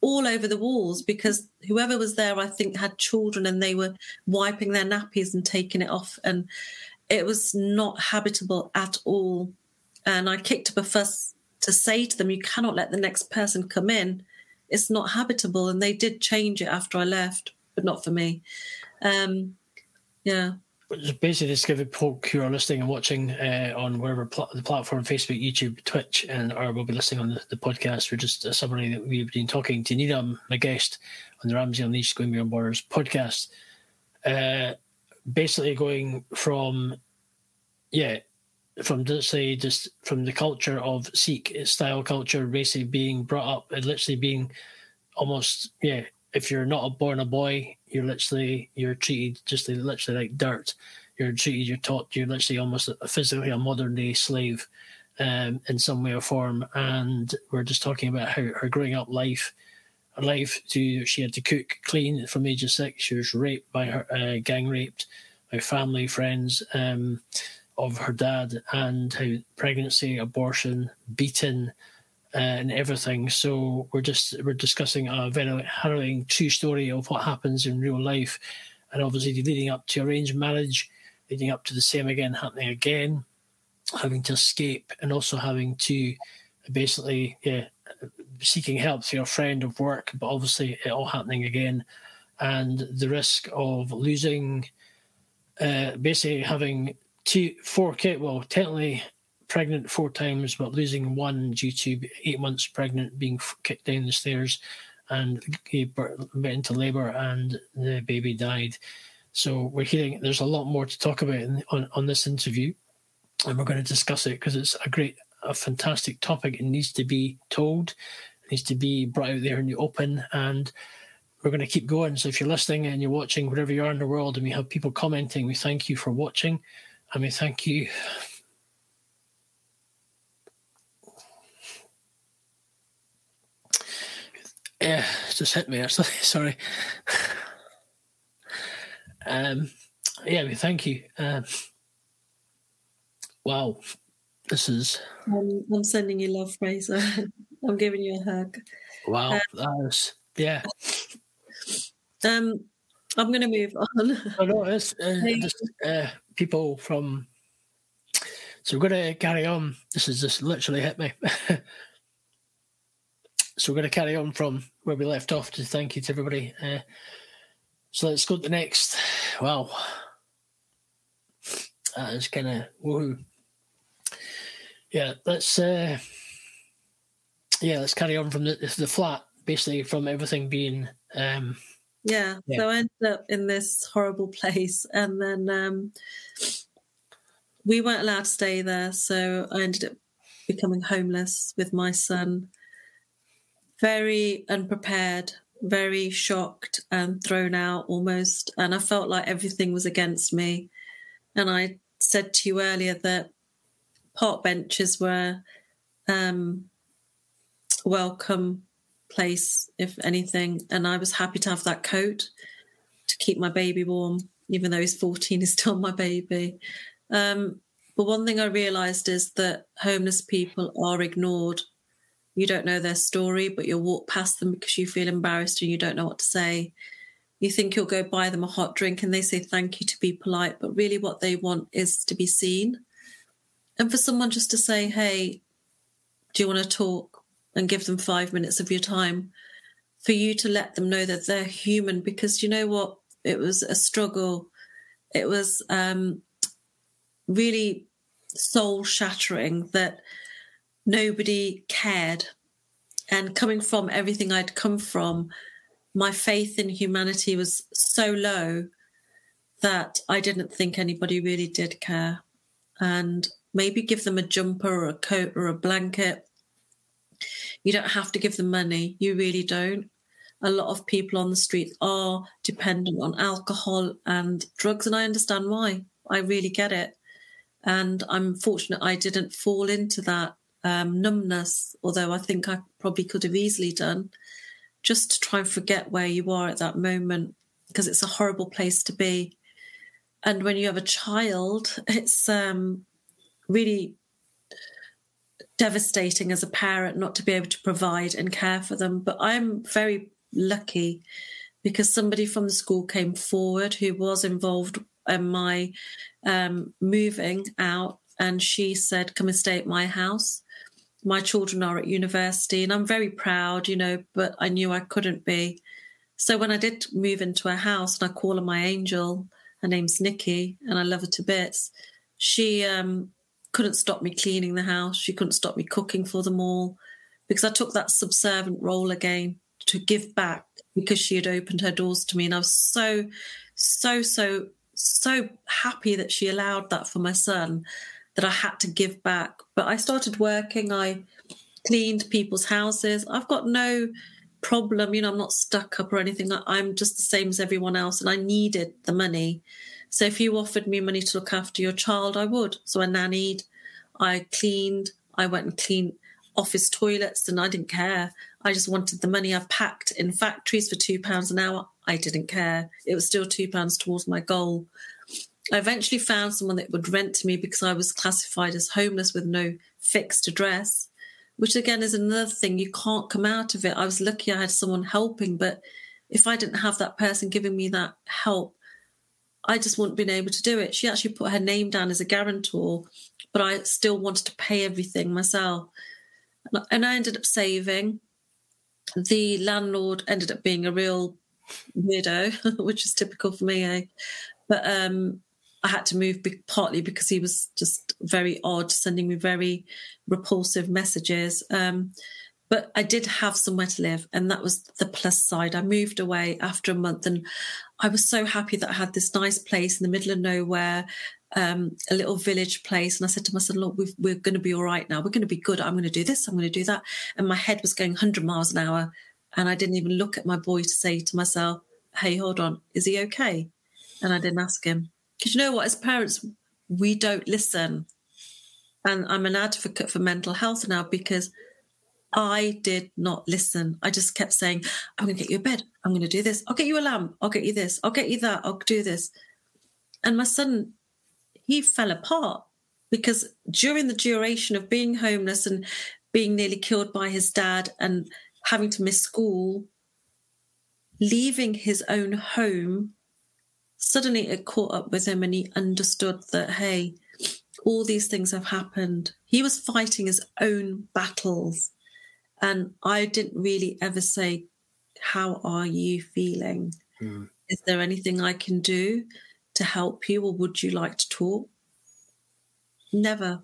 S6: all over the walls because whoever was there, I think, had children and they were wiping their nappies and taking it off. And it was not habitable at all. And I kicked up a fuss to say to them, you cannot let the next person come in it's not habitable. And they did change it after I left, but not for me. Um, yeah.
S5: Just basically, just give folk who are listening and watching uh, on wherever pl- the platform, Facebook, YouTube, Twitch, and or we'll be listening on the, the podcast. We're just a summary that we've been talking to Nina, my guest on the Ramsey Unleashed Going Beyond Borders podcast. Uh, basically, going from yeah, from say just from the culture of Sikh style culture, basically being brought up and literally being almost yeah. If you're not a born a boy, you're literally you're treated just literally like dirt. You're treated, you're taught, you're literally almost a, physically a modern day slave um, in some way or form. And we're just talking about how her growing up life life to she had to cook clean from age of six she was raped by her uh, gang raped by family friends um, of her dad and how pregnancy, abortion, beaten, uh, and everything. So we're just we're discussing a very harrowing true story of what happens in real life, and obviously leading up to arranged marriage, leading up to the same again happening again, having to escape, and also having to basically yeah, seeking help through a friend of work, but obviously it all happening again, and the risk of losing. Uh, basically having two, four kids. Well, technically pregnant four times, but losing one due to eight months pregnant, being kicked down the stairs, and went into labour, and the baby died. So we're hearing there's a lot more to talk about in, on on this interview, and we're going to discuss it because it's a great, a fantastic topic. It needs to be told, it needs to be brought out there in the open, and we're going to keep going. So if you're listening and you're watching, wherever you are in the world, and we have people commenting, we thank you for watching. I mean, thank you. Yeah, just hit me actually. Sorry. um, yeah, I mean, thank you. Um, wow, this is.
S6: Um, I'm sending you love, Fraser. I'm giving you a hug.
S5: Wow, uh, that was yeah.
S6: Um, I'm going to move on.
S5: I know it's uh, just, uh, people from. So we're going to carry on. This has just literally hit me. so we're going to carry on from where we left off to thank you to everybody. Uh, so let's go to the next. Wow. That is kind of woohoo. Yeah, let's uh, yeah, let's carry on from the the flat, basically from everything being um
S6: Yeah.
S5: Yeah.
S6: So I ended up in this horrible place, and then um, we weren't allowed to stay there. So I ended up becoming homeless with my son. Very unprepared, very shocked and thrown out almost. And I felt like everything was against me. And I said to you earlier that park benches were um, welcome place, if anything. And I was happy to have that coat to keep my baby warm, even though he's 14, he's still my baby. Um, but one thing I realized is that homeless people are ignored. You don't know their story, but you'll walk past them because you feel embarrassed and you don't know what to say. You think you'll go buy them a hot drink and they say thank you to be polite, but really what they want is to be seen. And for someone just to say, hey, do you want to talk? And give them five minutes of your time for you to let them know that they're human because you know what? It was a struggle. It was um, really soul shattering that nobody cared. And coming from everything I'd come from, my faith in humanity was so low that I didn't think anybody really did care. And maybe give them a jumper or a coat or a blanket. You don't have to give them money. You really don't. A lot of people on the street are dependent on alcohol and drugs, and I understand why. I really get it. And I'm fortunate I didn't fall into that um, numbness, although I think I probably could have easily done, just to try and forget where you are at that moment, because it's a horrible place to be. And when you have a child, it's um, really devastating as a parent not to be able to provide and care for them. But I'm very lucky because somebody from the school came forward who was involved in my um, moving out, and she said, "Come and stay at my house." My children are at university, and I'm very proud, you know, but I knew I couldn't be. So when I did move into a house, and I call her my angel, her name's Nikki, and I love her to bits. She um, couldn't stop me cleaning the house. She couldn't stop me cooking for them all because I took that subservient role again to give back because she had opened her doors to me. And I was so, so, so, so happy that she allowed that for my son that I had to give back. But I started working, I cleaned people's houses. I've got no problem, you know, I'm not stuck up or anything. I'm just the same as everyone else, and I needed the money. So if you offered me money to look after your child, I would. So I nannied, I cleaned, I went and cleaned office toilets, and I didn't care. I just wanted the money. I packed in factories for two pounds an hour. I didn't care. It was still two pounds towards my goal. I eventually found someone that would rent to me because I was classified as homeless with no fixed address, which again is another thing. You can't come out of it. I was lucky I had someone helping, but if I didn't have that person giving me that help, I just wouldn't been able to do it. She actually put her name down as a guarantor, but I still wanted to pay everything myself. And I ended up saving. The landlord ended up being a real weirdo, which is typical for me. Eh? But um, I had to move be- partly because he was just very odd, sending me very repulsive messages. Um, but I did have somewhere to live, and that was the plus side. I moved away after a month, and I was so happy that I had this nice place in the middle of nowhere, um, a little village place. And I said to myself, "Look, we've, we're going to be all right now. We're going to be good. I'm going to do this. I'm going to do that." And my head was going 100 miles an hour, and I didn't even look at my boy to say to myself, "Hey, hold on, is he okay?" And I didn't ask him because you know what? As parents, we don't listen, and I'm an advocate for mental health now because I did not listen. I just kept saying, I'm going to get you a bed. I'm going to do this. I'll get you a lamp. I'll get you this. I'll get you that. I'll do this. And my son, he fell apart because during the duration of being homeless and being nearly killed by his dad and having to miss school, leaving his own home suddenly it caught up with him and he understood that, hey, all these things have happened. He was fighting his own battles. And I didn't really ever say, How are you feeling?
S5: Mm.
S6: Is there anything I can do to help you, or would you like to talk? Never.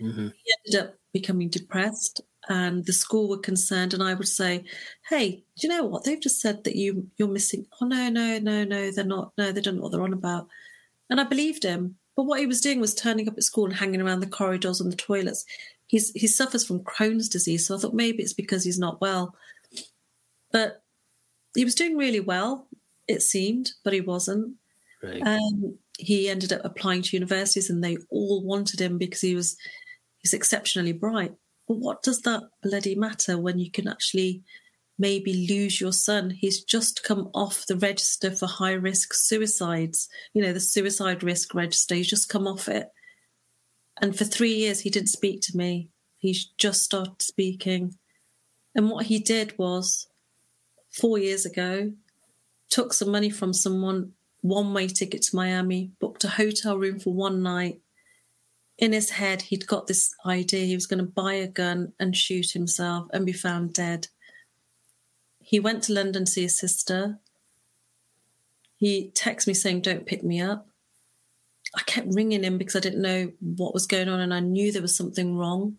S5: hmm
S6: He ended up becoming depressed, and the school were concerned. And I would say, "Hey, do you know what? They've just said that you you're missing. Oh no, no, no, no, they're not. No, they don't know what they're on about." And I believed him. But what he was doing was turning up at school and hanging around the corridors and the toilets. He's he suffers from Crohn's disease, so I thought maybe it's because he's not well. But he was doing really well, it seemed, but he wasn't.
S5: Right.
S6: Um, he ended up applying to universities, and they all wanted him because he was he's exceptionally bright. But what does that bloody matter when you can actually maybe lose your son? He's just come off the register for high risk suicides. You know, the suicide risk register. He's just come off it, and for three years he didn't speak to me. He just started speaking, and what he did was four years ago took some money from someone one way ticket to Miami, booked a hotel room for one night. In his head, he'd got this idea he was going to buy a gun and shoot himself and be found dead. He went to London to see his sister. He texted me saying, Don't pick me up. I kept ringing him because I didn't know what was going on and I knew there was something wrong.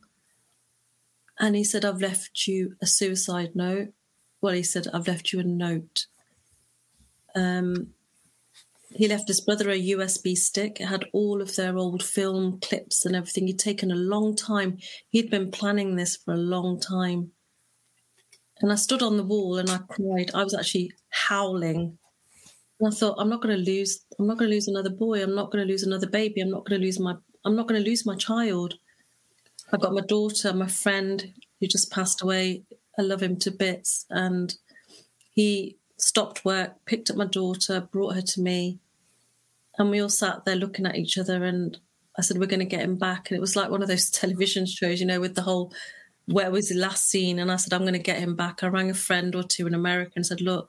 S6: And he said, I've left you a suicide note. Well, he said, I've left you a note. Um, he left his brother a USB stick. It had all of their old film clips and everything. He'd taken a long time. He'd been planning this for a long time. And I stood on the wall and I cried. I was actually howling. And I thought, I'm not going to lose. I'm not going to lose another boy. I'm not going to lose another baby. I'm not going to lose my. I'm not going to lose my child. I've got my daughter, my friend who just passed away. I love him to bits, and he stopped work, picked up my daughter, brought her to me, and we all sat there looking at each other. And I said, "We're going to get him back." And it was like one of those television shows, you know, with the whole "Where was he last seen?" And I said, "I'm going to get him back." I rang a friend or two in America and said, "Look,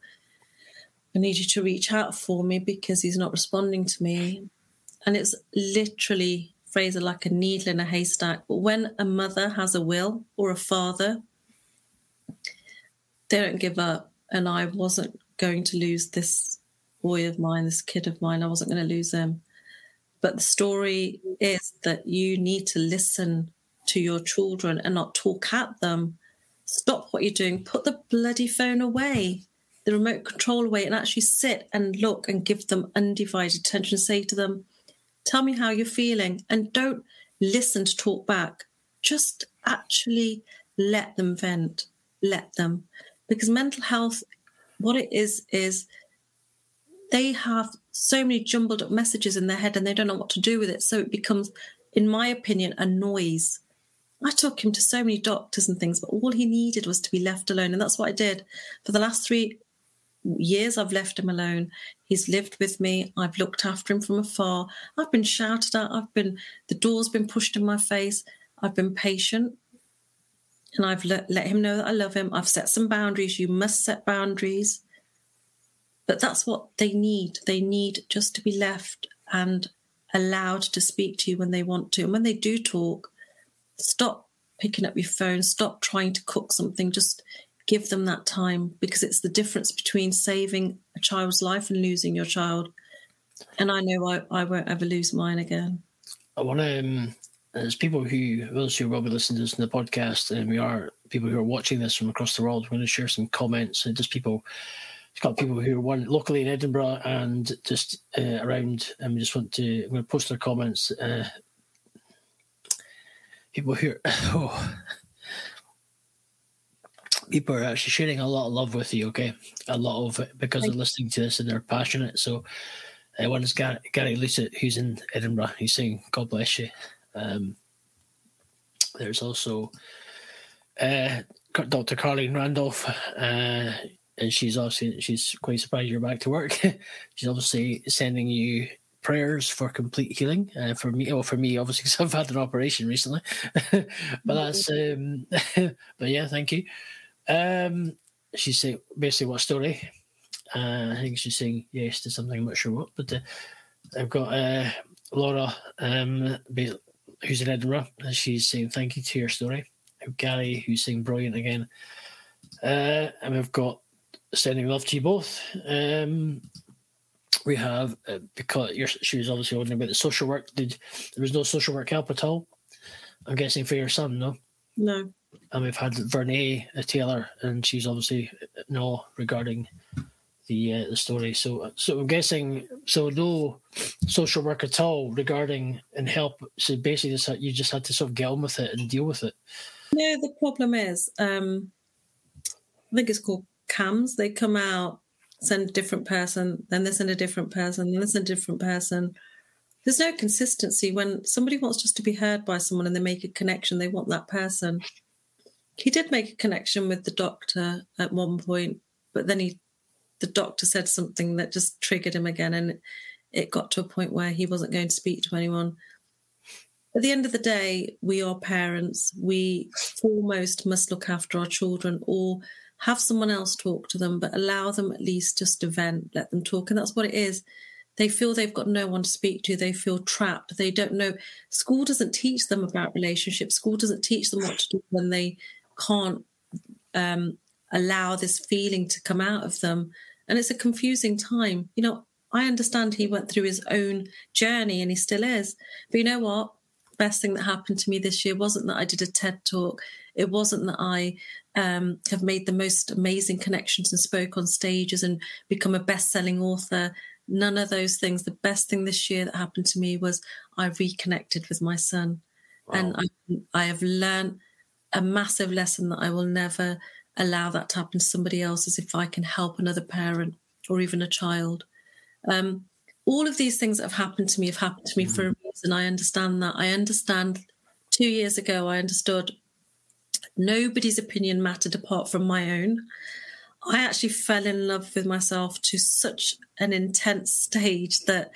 S6: I need you to reach out for me because he's not responding to me." And it's literally Fraser like a needle in a haystack. But when a mother has a will or a father, they don't give up. And I wasn't going to lose this boy of mine, this kid of mine. I wasn't going to lose him. But the story is that you need to listen to your children and not talk at them. Stop what you're doing. Put the bloody phone away, the remote control away, and actually sit and look and give them undivided attention. Say to them, Tell me how you're feeling. And don't listen to talk back. Just actually let them vent. Let them. Because mental health, what it is, is they have so many jumbled up messages in their head and they don't know what to do with it. So it becomes, in my opinion, a noise. I took him to so many doctors and things, but all he needed was to be left alone. And that's what I did. For the last three years, I've left him alone. He's lived with me. I've looked after him from afar. I've been shouted at. I've been, the door's been pushed in my face. I've been patient and I've let, let him know that I love him. I've set some boundaries. You must set boundaries. But that's what they need. They need just to be left and allowed to speak to you when they want to. And when they do talk, stop picking up your phone, stop trying to cook something, just give them that time because it's the difference between saving a child's life and losing your child. And I know I, I won't ever lose mine again.
S5: I want to. Um, there's people who, those who will be listening to this in the podcast, and we are people who are watching this from across the world. We're going to share some comments and just people. It's got people who are one locally in Edinburgh and just uh, around, and we just want to. I'm going to post their comments. Uh, people who, oh, people are actually sharing a lot of love with you. Okay, a lot of it because they're listening to this and they're passionate. So, uh, one is Gary, Gary Lucet, who's in Edinburgh. He's saying, "God bless you." Um, there's also uh, Dr. Carleen Randolph, uh, and she's obviously she's quite surprised you're back to work. she's obviously sending you prayers for complete healing uh, for me. Well, for me, obviously, because I've had an operation recently. but that's um, but yeah, thank you. Um, she's saying basically what story. Uh, I think she's saying yes to something. I'm not sure what, but uh, I've got uh, Laura, um, who's in Edinburgh, and she's saying thank you to your story. Gary, who's saying brilliant again. Uh, and we've got sending love to you both. Um, we have uh, because she was obviously wondering about the social work. Did there was no social work help at all? I'm guessing for your son, no.
S6: No.
S5: And we've had Vernay uh, Taylor, and she's obviously uh, no regarding the uh, the story. So, so I'm guessing so no social work at all regarding and help. So basically, just you just had to sort of get on with it and deal with it.
S6: No, the problem is, um, I think it's called CAMHS. They come out, send a different person, then they send a different person, then they send a different person. There's no consistency. When somebody wants just to be heard by someone and they make a connection, they want that person. He did make a connection with the doctor at one point, but then he, the doctor said something that just triggered him again, and it got to a point where he wasn't going to speak to anyone at the end of the day, we are parents. We foremost must look after our children or have someone else talk to them, but allow them at least just to vent, let them talk. And that's what it is. They feel they've got no one to speak to. They feel trapped. They don't know. School doesn't teach them about relationships. School doesn't teach them what to do when they can't um, allow this feeling to come out of them. And it's a confusing time. You know, I understand he went through his own journey and he still is. But you know what? best thing that happened to me this year wasn't that I did a TED talk. It wasn't that I um, have made the most amazing connections and spoke on stages and become a best-selling author. None of those things. The best thing this year that happened to me was I reconnected with my son, and I, I have learned a massive lesson that I will never allow that to happen to somebody else. As if I can help another parent or even a child. Um, all of these things that have happened to me have happened to me for a reason. I understand that. I understand two years ago, I understood nobody's opinion mattered apart from my own. I actually fell in love with myself to such an intense stage that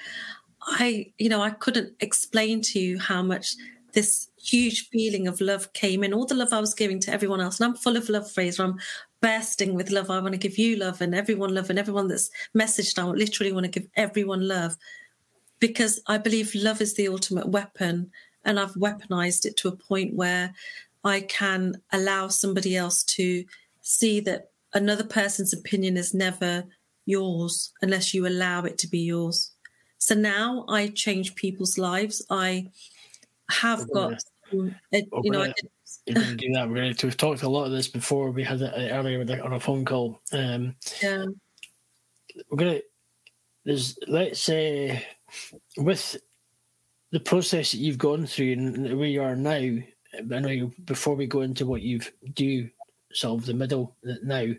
S6: I, you know, I couldn't explain to you how much this huge feeling of love came in, all the love I was giving to everyone else. And I'm full of love, Fraser. I'm bursting with love. I want to give you love and everyone love and everyone that's messaged. I literally want to give everyone love because I believe love is the ultimate weapon. And I've weaponized it to a point where I can allow somebody else to see that another person's opinion is never yours unless you allow it to be yours. So now I change people's lives. I have got, a- you know, I
S5: gonna-
S6: did
S5: You're going to do that. We're going to. We've talked a lot of this before. We had it uh, earlier the- on a phone call. Um,
S6: yeah.
S5: we're going to. There's let's say with the process that you've gone through and where you are now. I know you, before we go into what you've do of the middle now. You,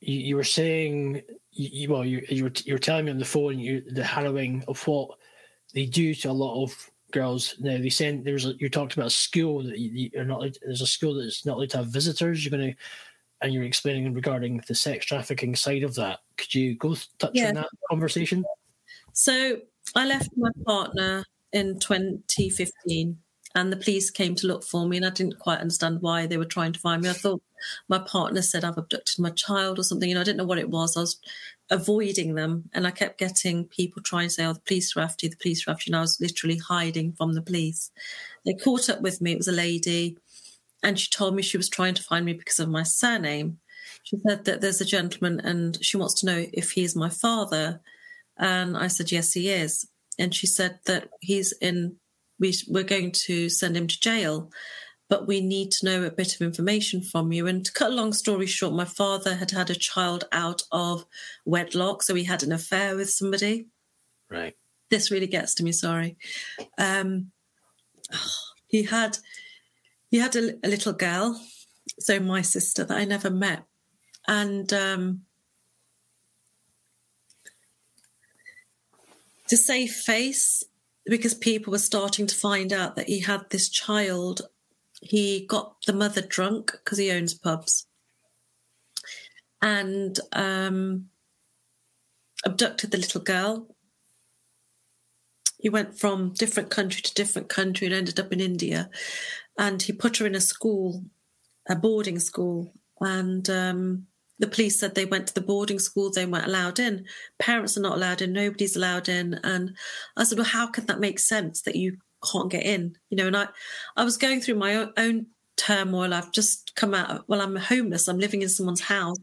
S5: you were saying you, you well you you were you were telling me on the phone you the harrowing of what they do to a lot of girls. Now they send there's a, you talked about a school that you, you're not there's a school that's not allowed to have visitors. You're going to and you're explaining regarding the sex trafficking side of that. Could you go touch
S6: Yeah.
S5: on that conversation?
S6: So I left my partner in 2015, and the police came to look for me, and I didn't quite understand why they were trying to find me. I thought my partner said I've abducted my child or something. You know, I didn't know what it was. I was avoiding them, and I kept getting people trying to say, "Oh, the police are after you. The police are after you." And I was literally hiding from the police. They caught up with me. It was a lady, and she told me she was trying to find me because of my surname. She said that there's a gentleman, and she wants to know if he is my father. And I said, yes, he is. And she said that he's in, we, we're going to send him to jail, but we need to know a bit of information from you. And to cut a long story short, my father had had a child out of wedlock. So he had an affair with somebody.
S5: Right.
S6: This really gets to me, sorry. Um, he had, he had a, a little girl, so my sister that I never met. And, um, to save face because people were starting to find out that he had this child he got the mother drunk because he owns pubs and um, abducted the little girl he went from different country to different country and ended up in india and he put her in a school a boarding school and um, the police said they went to the boarding school, they weren't allowed in. Parents are not allowed in, nobody's allowed in. And I said, Well, how can that make sense that you can't get in? You know, and I, I was going through my own, turmoil. I've just come out, well, I'm homeless, I'm living in someone's house.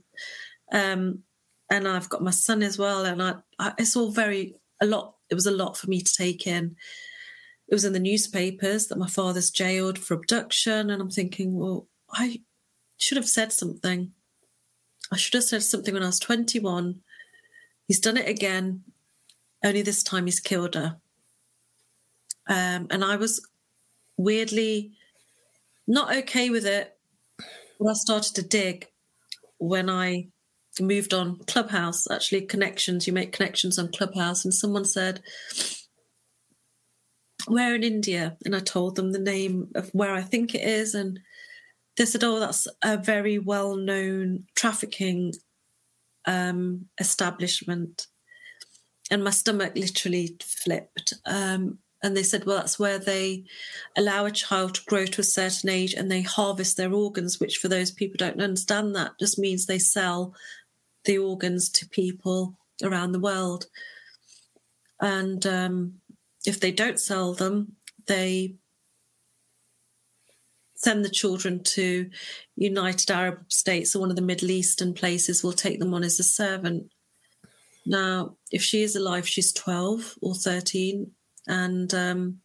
S6: Um, and I've got my son as well. And I, I, it's all very, a lot, it was a lot for me to take in. It was in the newspapers that my father's jailed for abduction. And I'm thinking, well, I should have said something I should have said something when I was 21. He's done it again, only this time he's killed her. Um, and I was weirdly not okay with it when I started to dig when I moved on Clubhouse, actually, connections. You make connections on Clubhouse. And someone said, Where in India? And I told them the name of where I think it is. And they said, "Oh, that's a very well-known trafficking um, establishment," and my stomach literally flipped. Um, and they said, "Well, that's where they allow a child to grow to a certain age, and they harvest their organs." Which, for those people don't understand, that just means they sell the organs to people around the world. And um, if they don't sell them, they send the children to United Arab States or one of the Middle Eastern places, will take them on as a servant. Now, if she is alive, she's 12 or 13, and um,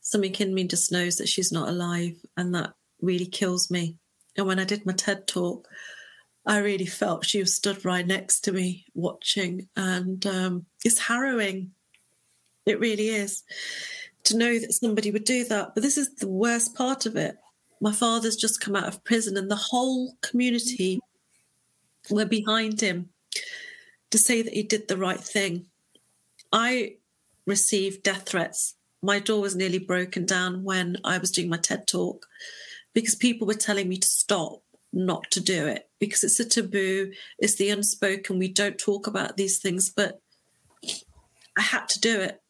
S6: something in me just knows that she's not alive, and that really kills me. And when I did my TED talk, I really felt she was stood right next to me watching, and um, it's harrowing. It really is to know that somebody would do that. But this is the worst part of it. My father's just come out of prison, and the whole community were behind him to say that he did the right thing. I received death threats. My door was nearly broken down when I was doing my TED talk because people were telling me to stop, not to do it, because it's a taboo, it's the unspoken. We don't talk about these things, but I had to do it.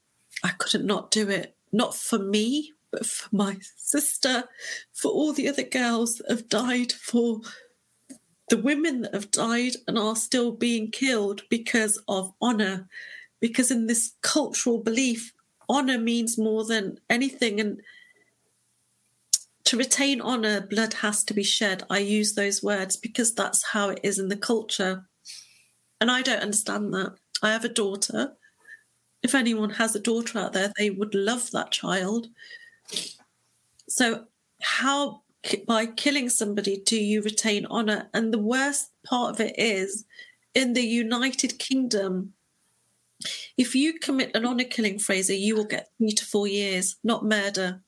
S6: I couldn't not do it not for me, but for my sister, for all the other girls that have died, for the women that have died and are still being killed because of honour. Because in this cultural belief, honour means more than anything. And to retain honour, blood has to be shed. I use those words because that's how it is in the culture. And I don't understand that. I have a daughter if anyone has a daughter out there, they would love that child. So, how by killing somebody do you retain honor? And the worst part of it is in the United Kingdom, if you commit an honor killing, Fraser, you will get three to four years, not murder.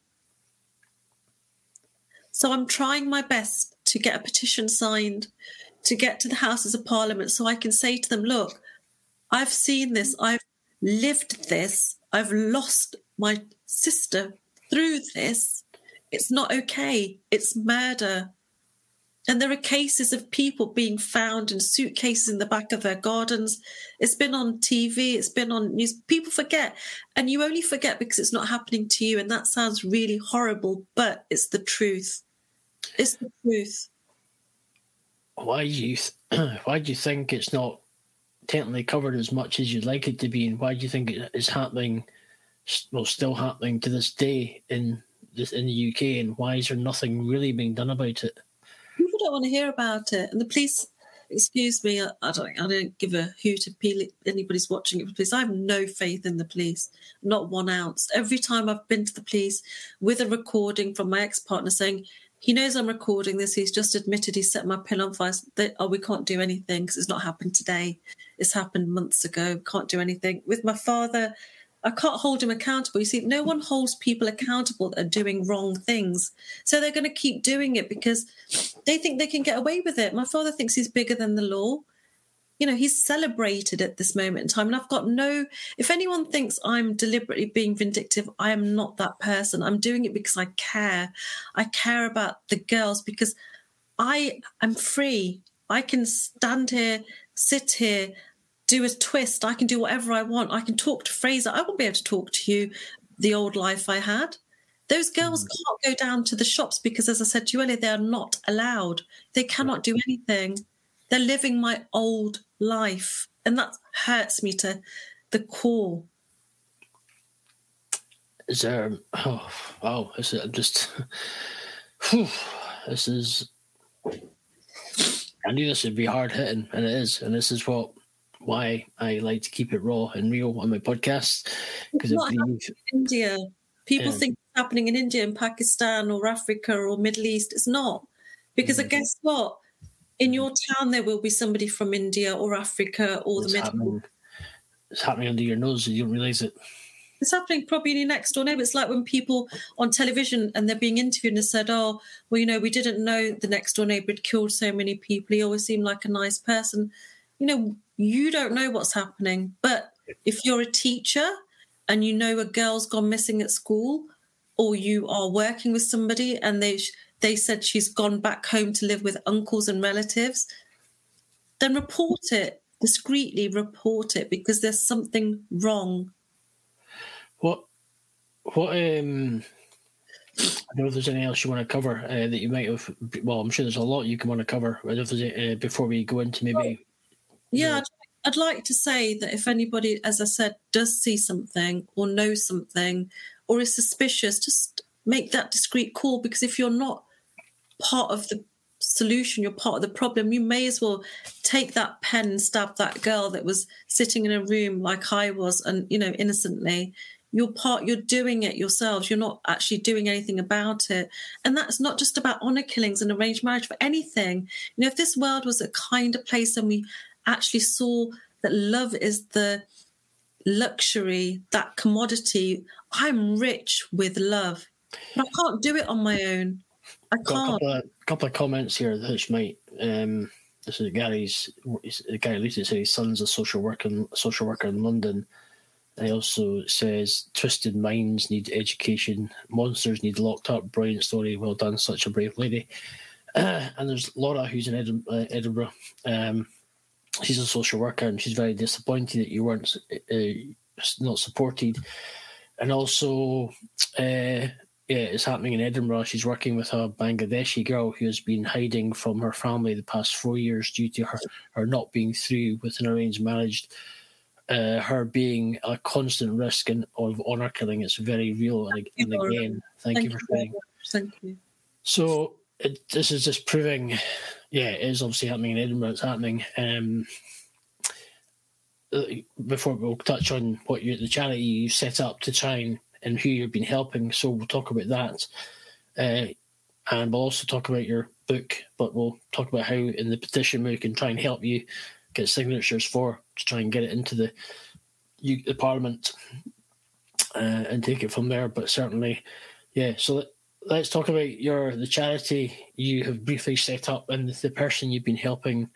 S6: So I'm trying my best to get a petition signed to get to the Houses of Parliament so I can say to them, look, I've seen this, I've lived this. I've lost my sister through this. It's not okay. It's murder. And there are cases of people being found in suitcases in the back of their gardens. It's been on TV, it's been on news. People forget. And you only forget because it's not happening to you. And that sounds really horrible, but it's the truth. It's the truth.
S5: Why do you why do you think it's not technically covered as much as you'd like it to be, and why do you think it is happening? Well, still happening to this day in in the UK, and why is there nothing really being done about it?
S6: Don't want to hear about it, and the police. Excuse me, I, I don't. I don't give a hoot if anybody's watching it. Please, I have no faith in the police, not one ounce. Every time I've been to the police with a recording from my ex-partner saying, he knows I'm recording this. He's just admitted he set my pin on fire. That, oh, we can't do anything because it's not happened today. It's happened months ago. Can't do anything. With my father, I can't hold him accountable. You see, no one holds people accountable that are doing wrong things. So they're going to keep doing it because they think they can get away with it. My father thinks he's bigger than the law you know, he's celebrated at this moment in time. And I've got no, if anyone thinks I'm deliberately being vindictive, I am not that person. I'm doing it because I care. I care about the girls because I am free. I can stand here, sit here, do a twist. I can do whatever I want. I can talk to Fraser. I won't be able to talk to you the old life I had. Those girls mm. can't go down to the shops because, as I said to you earlier, they are not allowed. They cannot do anything. They're living my old life. And that hurts me to the core.
S5: Is there? Oh, wow! This is just. Whew, this is. I knew this would be hard hitting, and it is. And this is what why I like to keep it raw and real on my podcast because
S6: Not
S5: I believe
S6: in India. People
S5: Yeah.
S6: think happening in India and Pakistan or Africa or Middle East. It's not. Because
S5: Mm.
S6: guess what? In your town, there will be somebody from India or Africa or the Middle
S5: happening. It's happening under your nose, and you don't realize it.
S6: It's happening probably in your next door neighbor. It's like when people on television and they're being interviewed and said, "Oh, well, you know, we didn't know the next door neighbor had killed so many people. He always seemed like a nice person." You know, you don't know what's happening, but if you're a teacher and you know a girl's gone missing at school, or you are working with somebody and they they said she's gone back home to live with uncles and relatives, then report it discreetly. Report it because there's something wrong.
S5: What? What? Um. I don't know if there's anything else you want to cover uh, that you might have. Well, I'm sure there's a lot you can want to cover. I don't know if there's uh, before we go into maybe.
S6: Yeah, I'd, I'd like to say that if anybody, as I said, does see something or know something or is suspicious, just make that discreet call because if you're not part of the solution, you're part of the problem, you may as well take that pen and stab that girl that was sitting in a room like I was and, you know, innocently. You're part, you're doing it yourselves. You're not actually doing anything about it. And that's not just about honor killings and arranged marriage, for anything. You know, if this world was a kinder place and we actually saw that love is the luxury, that commodity. I'm rich with love, but I can't do it on my own. I
S5: Got a
S6: can't.
S5: couple of, couple of comments here which might. Um, this is Gary's. Gary Luton said his son's a social worker, social worker in London. He also says twisted minds need education, monsters need locked up. Brilliant story, well done, such a brave lady. Uh, and there's Laura who's in uh, Edinburgh. Um, she's a social worker and she's very disappointed that you weren't uh, not supported. And also, uh, yeah, it's happening in Edinburgh. She's working with a Bangladeshi girl who has been hiding from her family the past four years due to her, her not being through with an arranged marriage. Uh, her being a constant risk and of honour killing. It's very real. And, and again, thank,
S6: Thank
S5: you for sharing.
S6: Thank you.
S5: So it, this is just proving, yeah, it is obviously happening in Edinburgh. It's happening. Um, uh, before we'll touch on what you the charity you set up to try and, and who you've been helping. So we'll talk about that, uh, and we'll also talk about your book. But we'll talk about how in the petition we can try and help you get signatures for to try and get it into the the Parliament uh, and take it from there. But certainly, yeah. So let, let's talk about your the charity you have briefly set up and the person you've been helping.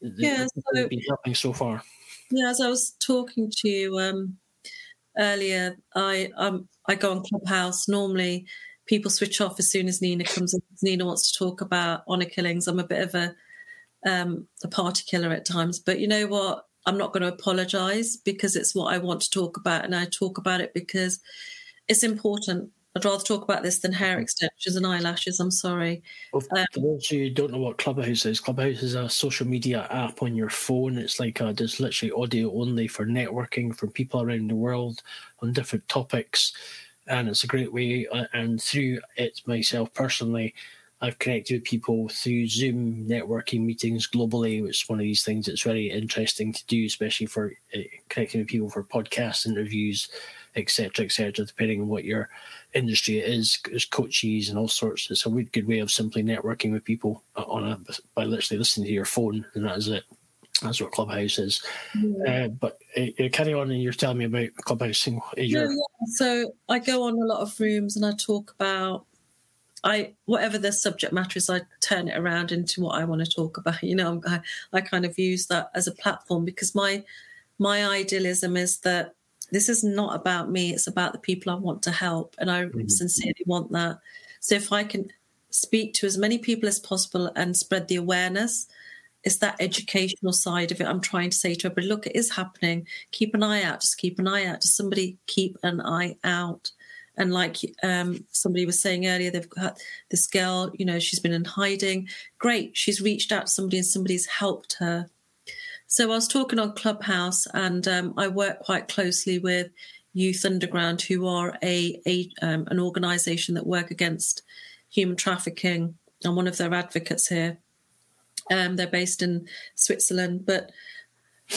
S5: the
S6: Yeah, so-
S5: you've been helping so far.
S6: Yeah, as I was talking to you um, earlier, I um, I go on Clubhouse. Normally, people switch off as soon as Nina comes in. Nina wants to talk about honour killings. I'm a bit of a um, a party killer at times, but you know what? I'm not going to apologise because it's what I want to talk about, and I talk about it because it's important. I'd rather talk about this than hair extensions and eyelashes. I'm sorry.
S5: Well,
S6: Um,
S5: for those who don't know what Clubhouse is, Clubhouse is a social media app on your phone. It's like a, just literally audio only for networking from people around the world on different topics, and it's a great way. uh, And through it, myself personally, I've connected with people through Zoom networking meetings globally, which is one of these things that's very interesting to do, especially for uh, connecting with people for podcast interviews, etc., etc. depending on what your industry is. There's coaches and all sorts. It's a really good way of simply networking with people on a by literally listening to your phone, and that is it. That's what Clubhouse is. Uh, but uh, carry on, and you're telling me about Clubhouse. and Your,
S6: yeah. So I go on a lot of rooms and I talk about I whatever the subject matter is, I turn it around into what I want to talk about. You know, I, I kind of use that as a platform because my my idealism is that this is not about me; it's about the people I want to help, and I sincerely want that. So if I can speak to as many people as possible and spread the awareness, it's that educational side of it. I'm trying to say to everybody, look, it is happening. Keep an eye out. Just keep an eye out. Just somebody keep an eye out. And like um, somebody was saying earlier, they've got this girl, you know, she's been in hiding. Great. She's reached out to somebody and somebody's helped her. So I was talking on Clubhouse and um, I work quite closely with Youth Underground, who are a, a um, an organisation that work against human trafficking. I'm one of their advocates here. Um, they're based in Switzerland, but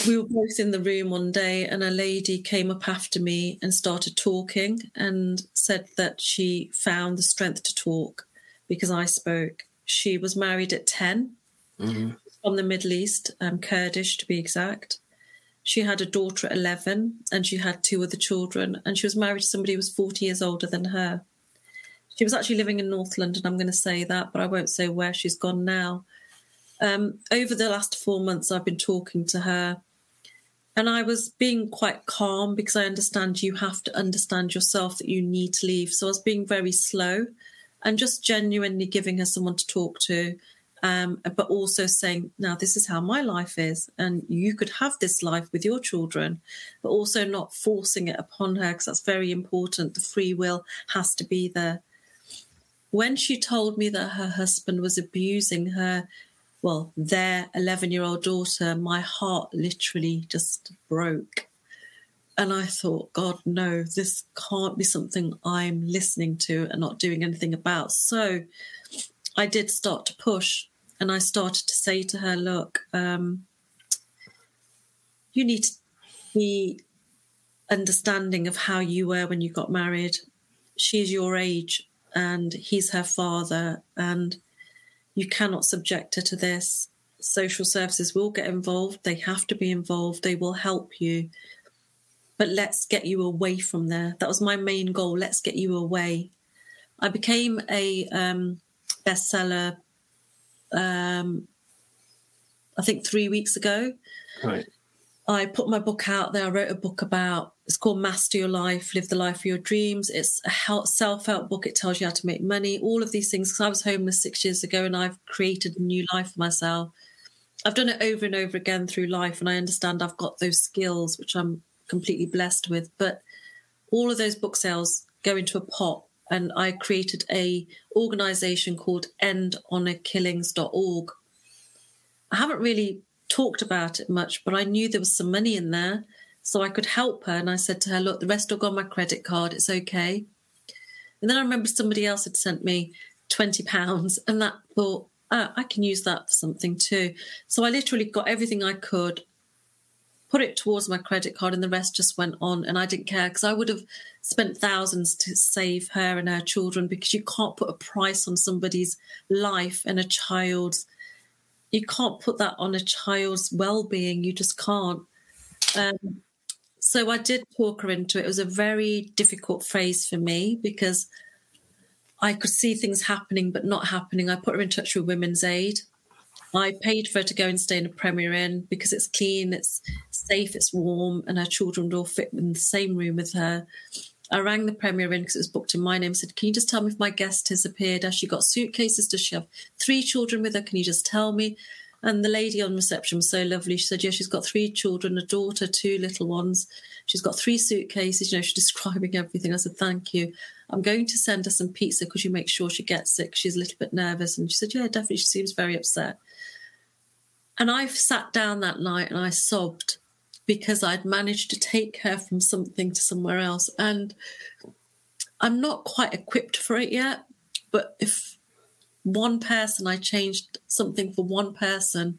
S6: we were both in the room one day and a lady came up after me and started talking and said that she found the strength to talk because I spoke. She was married at 10
S5: Mhm.
S6: From the Middle East, um, Kurdish to be exact. She had a daughter at 11 and she had two other children, and she was married to somebody who was 40 years older than her. She was actually living in North London, I'm going to say that, but I won't say where she's gone now. Um, over the last four months, I've been talking to her, and I was being quite calm because I understand you have to understand yourself that you need to leave. So I was being very slow and just genuinely giving her someone to talk to, um, but also saying, now this is how my life is, and you could have this life with your children, but also not forcing it upon her because that's very important. The free will has to be there. When she told me that her husband was abusing her, well, their 11 year old daughter, my heart literally just broke. And I thought, God, no, this can't be something I'm listening to and not doing anything about. So I did start to push and I started to say to her, look, um, you need to be understanding of how you were when you got married. She's your age and he's her father, and you cannot subject her to this. Social services will get involved, they have to be involved, they will help you. But let's get you away from there. That was my main goal. Let's get you away. I became a um, bestseller, um, I think, three weeks ago.
S5: Right.
S6: I put my book out there. I wrote a book about it's called Master Your Life, Live the Life of Your Dreams. It's a self help book. It tells you how to make money, all of these things. Because I was homeless six years ago and I've created a new life for myself. I've done it over and over again through life, and I understand I've got those skills, which I'm completely blessed with. But all of those book sales go into a pot, and I created a organization called EndHonorKillings.org. I haven't really talked about it much, but I knew there was some money in there, so I could help her. And I said to her, "Look, the rest will go on my credit card. It's okay." And then I remember somebody else had sent me twenty pounds, and that thought, oh, I can use that for something too. So I literally got everything I could, put it towards my credit card, and the rest just went on. And I didn't care because I would have spent thousands to save her and her children because you can't put a price on somebody's life and a child's. You can't put that on a child's well-being. You just can't. Um, so I did talk her into it. It was a very difficult phase for me because I could see things happening but not happening. I put her in touch with Women's Aid. I paid for her to go and stay in a Premier Inn because it's clean, it's safe, it's warm, and her children would all fit in the same room with her. I rang the Premier Inn because it was booked in my name. Said, "Can you just tell me if my guest has appeared? Has she got suitcases? Does she have three children with her? Can you just tell me?" And the lady on reception was so lovely. She said, "Yeah, she's got three children, a daughter, two little ones. She's got three suitcases. You know, she's describing everything." I said, "Thank you. I'm going to send her some pizza. Could you make sure she gets it? She's a little bit nervous." And she said, "Yeah, definitely. She seems very upset." And I sat down that night and I sobbed because I'd managed to take her from something to somewhere else. And I'm not quite equipped for it yet. But if one person, I changed something for one person,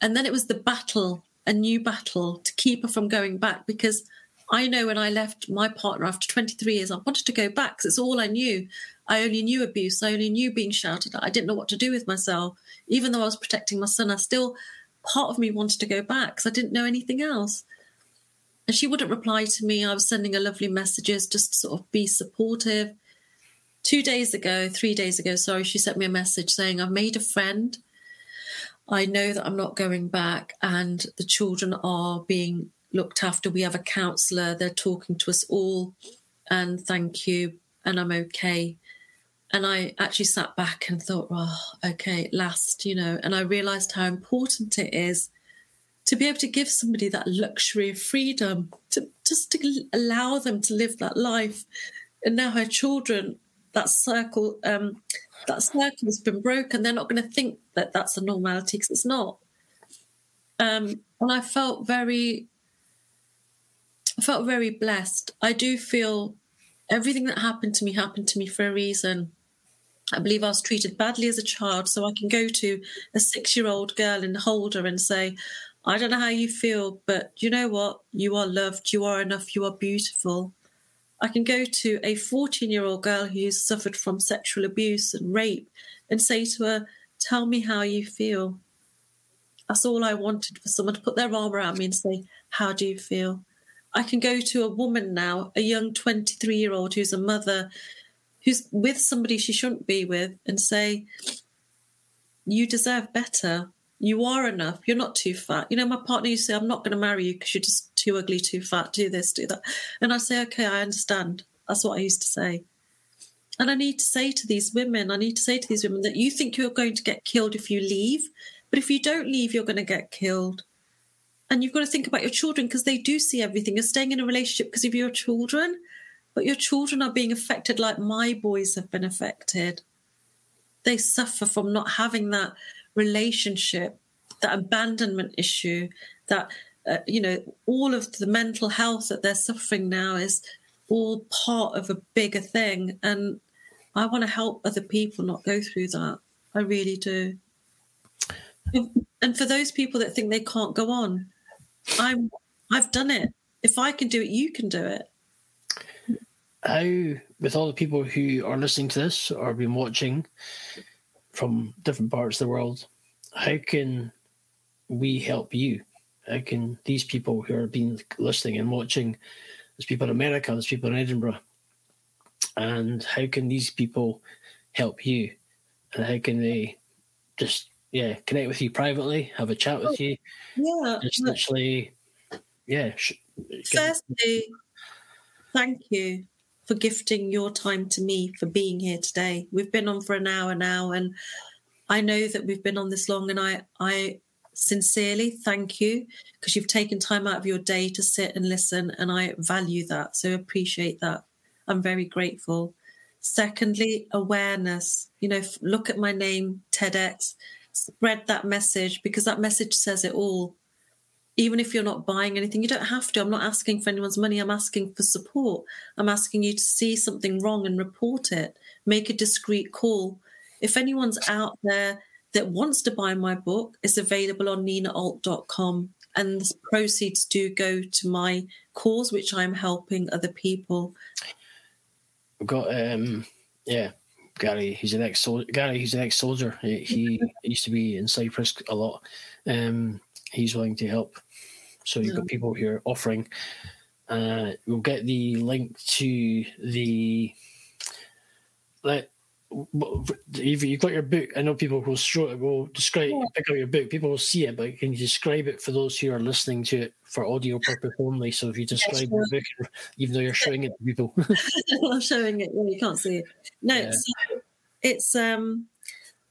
S6: and then it was the battle, a new battle to keep her from going back because I know when I left my partner after 23 years, I wanted to go back because it's all I knew. I only knew abuse. I only knew being shouted at. I didn't know what to do with myself. Even though I was protecting my son, I still, part of me wanted to go back because I didn't know anything else. And she wouldn't reply to me. I was sending her lovely messages just to sort of be supportive. Two days ago, three days ago, sorry, she sent me a message saying, I've made a friend. I know that I'm not going back, and the children are being looked after. We have a counsellor. They're talking to us all, and thank you, and I'm okay. And I actually sat back and thought, oh, okay, last, you know, and I realised how important it is to be able to give somebody that luxury of freedom, to just to allow them to live that life and now her children, that circle, um, that circle has been broken. They're not going to think that that's a normality because it's not. Um, and I felt very, I felt very blessed. I do feel everything that happened to me happened to me for a reason. I believe I was treated badly as a child, so I can go to a six-year-old girl and hold her and say, "I don't know how you feel, but you know what? You are loved. You are enough. You are beautiful." I can go to a 14-year-old girl who's suffered from sexual abuse and rape and say to her, "Tell me how you feel." That's all I wanted for someone to put their arm around me and say, How do you feel? I can go to a woman now, a young 23 year old who's a mother, who's with somebody she shouldn't be with, and say, You deserve better. You are enough. You're not too fat. You know, my partner used to say, I'm not going to marry you because you're just too ugly, too fat, do this, do that. And I say, Okay, I understand. That's what I used to say. And I need to say to these women, I need to say to these women that you think you're going to get killed if you leave. But if you don't leave, you're going to get killed. And you've got to think about your children because they do see everything. You're staying in a relationship because of your children, but your children are being affected like my boys have been affected. They suffer from not having that relationship, that abandonment issue, that, uh, you know, all of the mental health that they're suffering now is all part of a bigger thing. And I want to help other people not go through that. I really do. And for those people that think they can't go on, I'm I've done it. If I can do it, you can do it.
S5: How, with all the people who are listening to this or been watching from different parts of the world, how can we help you? How can these people who are being listening and watching, there's people in America, there's people in Edinburgh, and how can these people help you? And how can they just yeah, connect with you privately, have a chat with oh, you.
S6: Yeah.
S5: Just literally, yeah. sh-
S6: Firstly, thank you for gifting your time to me for being here today. We've been on for an hour now, and I know that we've been on this long, and I, I sincerely thank you because you've taken time out of your day to sit and listen, and I value that. So appreciate that. I'm very grateful. Secondly, awareness. You know, look at my name, TEDx. Spread that message because that message says it all even if you're not buying anything, you don't have to. I'm not asking for anyone's money. I'm asking for support. I'm asking you to see something wrong and report it. Make a discreet call. If anyone's out there that wants to buy my book, it's available on ninaalt.com. And the proceeds do go to my cause, which I'm helping other people.
S5: We've got um yeah Gary. He's an ex soldier. Gary. He's an ex soldier. He, he used to be in Cyprus a lot. Um, he's willing to help. So you've got people here offering. Uh, we'll get the link to the. Let if you've got your book, I know people will show will describe pick up your book. People will see it, but can you describe it for those who are listening to it for audio purpose only? So if you describe your book, even though you're showing it to people,
S6: I'm showing it. Well, you can't see it. No,
S5: Yeah.
S6: so it's um.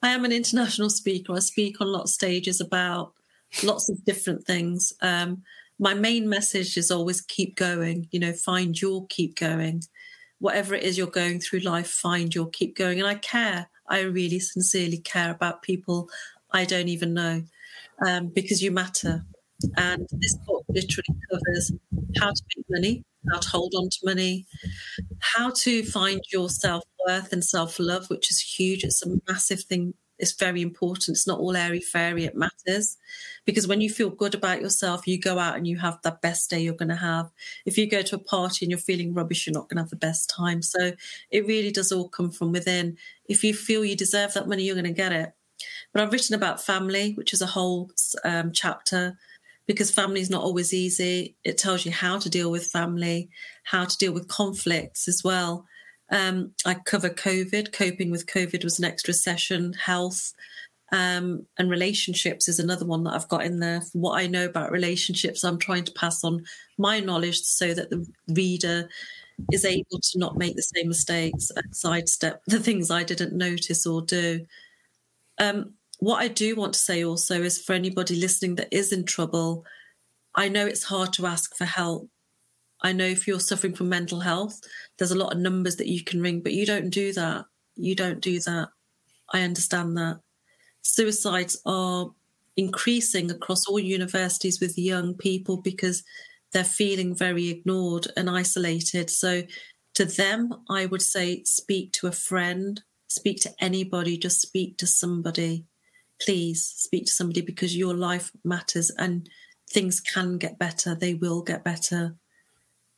S6: I am an international speaker. I speak on lots of stages about lots of different things. Um, my main message is always keep going. You know, find your keep going. Whatever it is you're going through life, find your keep going. And I care. I really sincerely care about people I don't even know um, because you matter. And this book literally covers how to make money, how to hold on to money, how to find your self worth and self love, which is huge. It's a massive thing. It's very important. It's not all airy fairy. It matters because when you feel good about yourself, you go out and you have the best day you're going to have. If you go to a party and you're feeling rubbish, you're not going to have the best time. So it really does all come from within. If you feel you deserve that money, you're going to get it. But I've written about family, which is a whole um, chapter because family is not always easy. It tells you how to deal with family, how to deal with conflicts as well. Um, I cover COVID. Coping with COVID was an extra session. Health um, and relationships is another one that I've got in there. From what I know about relationships, I'm trying to pass on my knowledge so that the reader is able to not make the same mistakes and sidestep the things I didn't notice or do. Um, what I do want to say also is for anybody listening that is in trouble, I know it's hard to ask for help. I know if you're suffering from mental health, there's a lot of numbers that you can ring, but you don't do that. You don't do that. I understand that. Suicides are increasing across all universities with young people because they're feeling very ignored and isolated. So, to them, I would say speak to a friend, speak to anybody, just speak to somebody. Please speak to somebody because your life matters and things can get better. They will get better.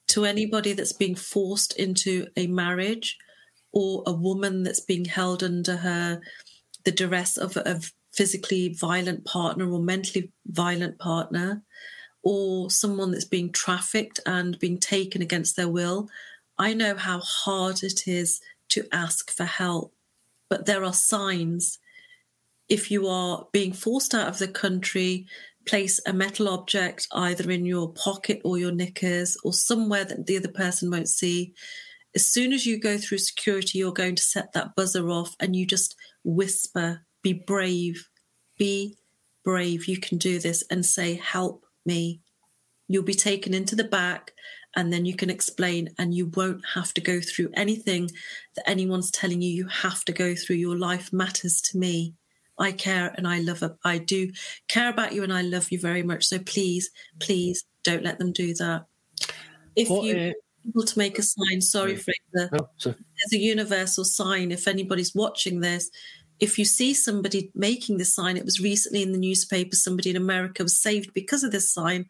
S6: To anybody that's being forced into a marriage or a woman that's being held under her the duress of a physically violent partner or mentally violent partner or someone that's being trafficked and being taken against their will, I know how hard it is to ask for help. But there are signs. If you are being forced out of the country, place a metal object either in your pocket or your knickers or somewhere that the other person won't see. As soon as you go through security, you're going to set that buzzer off and you just whisper, be brave, be brave. You can do this and say, help me. You'll be taken into the back and then you can explain and you won't have to go through anything that anyone's telling you you have to go through. Your life matters to me. I care and I love. I do care about you and I love you very much. So please, please don't let them do that. If
S5: What,
S6: you
S5: uh,
S6: able to make a sign, sorry, Fraser,
S5: No, so
S6: there's a universal sign. If anybody's watching this, if you see somebody making this sign, it was recently in the newspaper, somebody in America was saved because of this sign.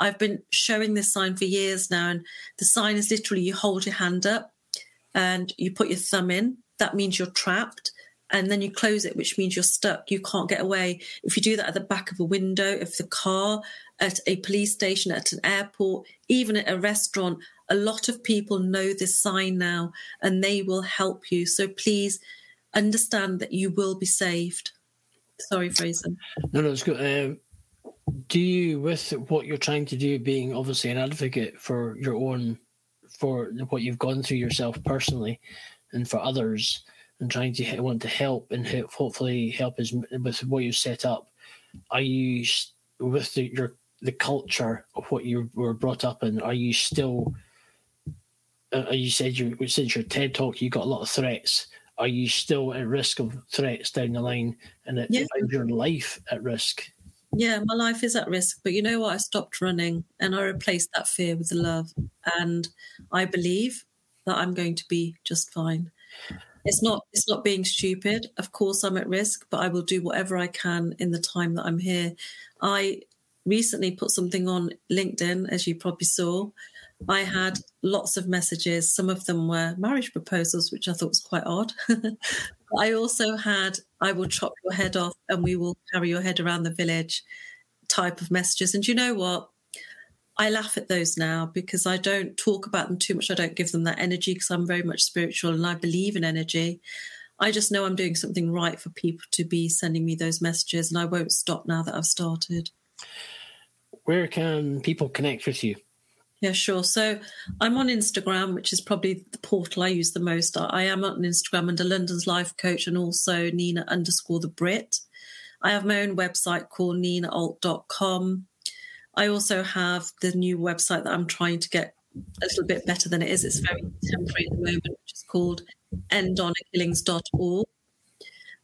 S6: I've been showing this sign for years now, and the sign is literally you hold your hand up and you put your thumb in. That means you're trapped. And then you close it, which means you're stuck. You can't get away. If you do that at the back of a window, of the car, at a police station, at an airport, even at a restaurant, a lot of people know this sign now and they will help you. So please understand that you will be saved. Sorry, Fraser.
S5: No, no, it's good. Um, do you, with what you're trying to do, being obviously an advocate for your own, for what you've gone through yourself personally, and for others, and trying to want to help and help, hopefully help us with what you set up, are you with the, your the culture of what you were brought up in? Are you still? Uh, you said you since your TED talk, you got a lot of threats. Are you still at risk of threats down the line, and it,
S6: Yeah.
S5: your life at risk?
S6: Yeah, my life is at risk, but you know what? I stopped running and I replaced that fear with the love. And I believe that I'm going to be just fine. It's not it's not being stupid. Of course I'm at risk, but I will do whatever I can in the time that I'm here. I recently put something on LinkedIn, as you probably saw. I had lots of messages. Some of them were marriage proposals, which I thought was quite odd. I also had, I will chop your head off and we will carry your head around the village type of messages. And you know what? I laugh at those now because I don't talk about them too much. I don't give them that energy because I'm very much spiritual and I believe in energy. I just know I'm doing something right for people to be sending me those messages and I won't stop now that I've started.
S5: Where can people connect with you?
S6: Yeah, sure. So I'm on Instagram, which is probably the portal I use the most. I am on Instagram under London's Life Coach and also Nina underscore the Brit. I have my own website called ninaalt.com. I also have the new website that I'm trying to get a little bit better than it is. It's very temporary at the moment, which is called EndHonorKillings.org.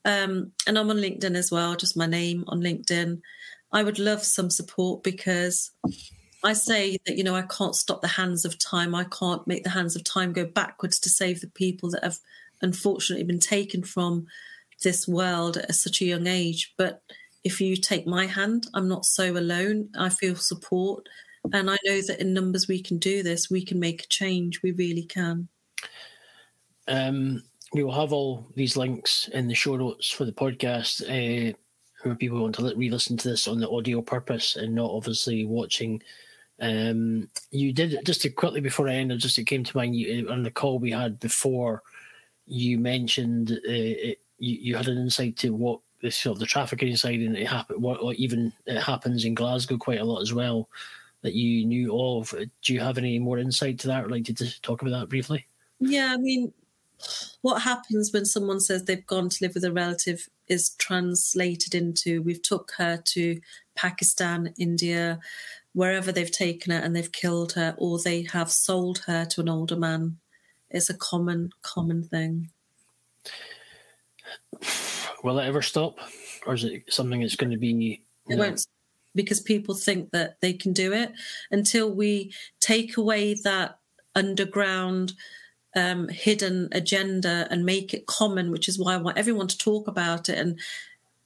S6: Um, and I'm on LinkedIn as well, just my name on LinkedIn. I would love some support because I say that, you know, I can't stop the hands of time. I can't make the hands of time go backwards to save the people that have unfortunately been taken from this world at such a young age. But if you take my hand, I'm not so alone. I feel support. And I know that in numbers we can do this. We can make a change. We really can.
S5: Um, we will have all these links in the show notes for the podcast. Uh, where people want to re-listen to this on the audio purpose and not obviously watching. Um, you did just to quickly before I ended, just it came to mind you, on the call we had before. You mentioned uh, it, you, you had an insight to what the sort of the trafficking side and it happened. What, even it happens in Glasgow quite a lot as well that you knew of. Do you have any more insight to that? Or like to talk about that briefly?
S6: Yeah, I mean, what happens when someone says they've gone to live with a relative is translated into we've took her to Pakistan, India, wherever they've taken her and they've killed her or they have sold her to an older man. It's a common, common thing.
S5: Will it ever stop, or is it something that's going to be?
S6: It won't because people think that they can do it until we take away that underground um, hidden agenda and make it common, which is why I want everyone to talk about it. And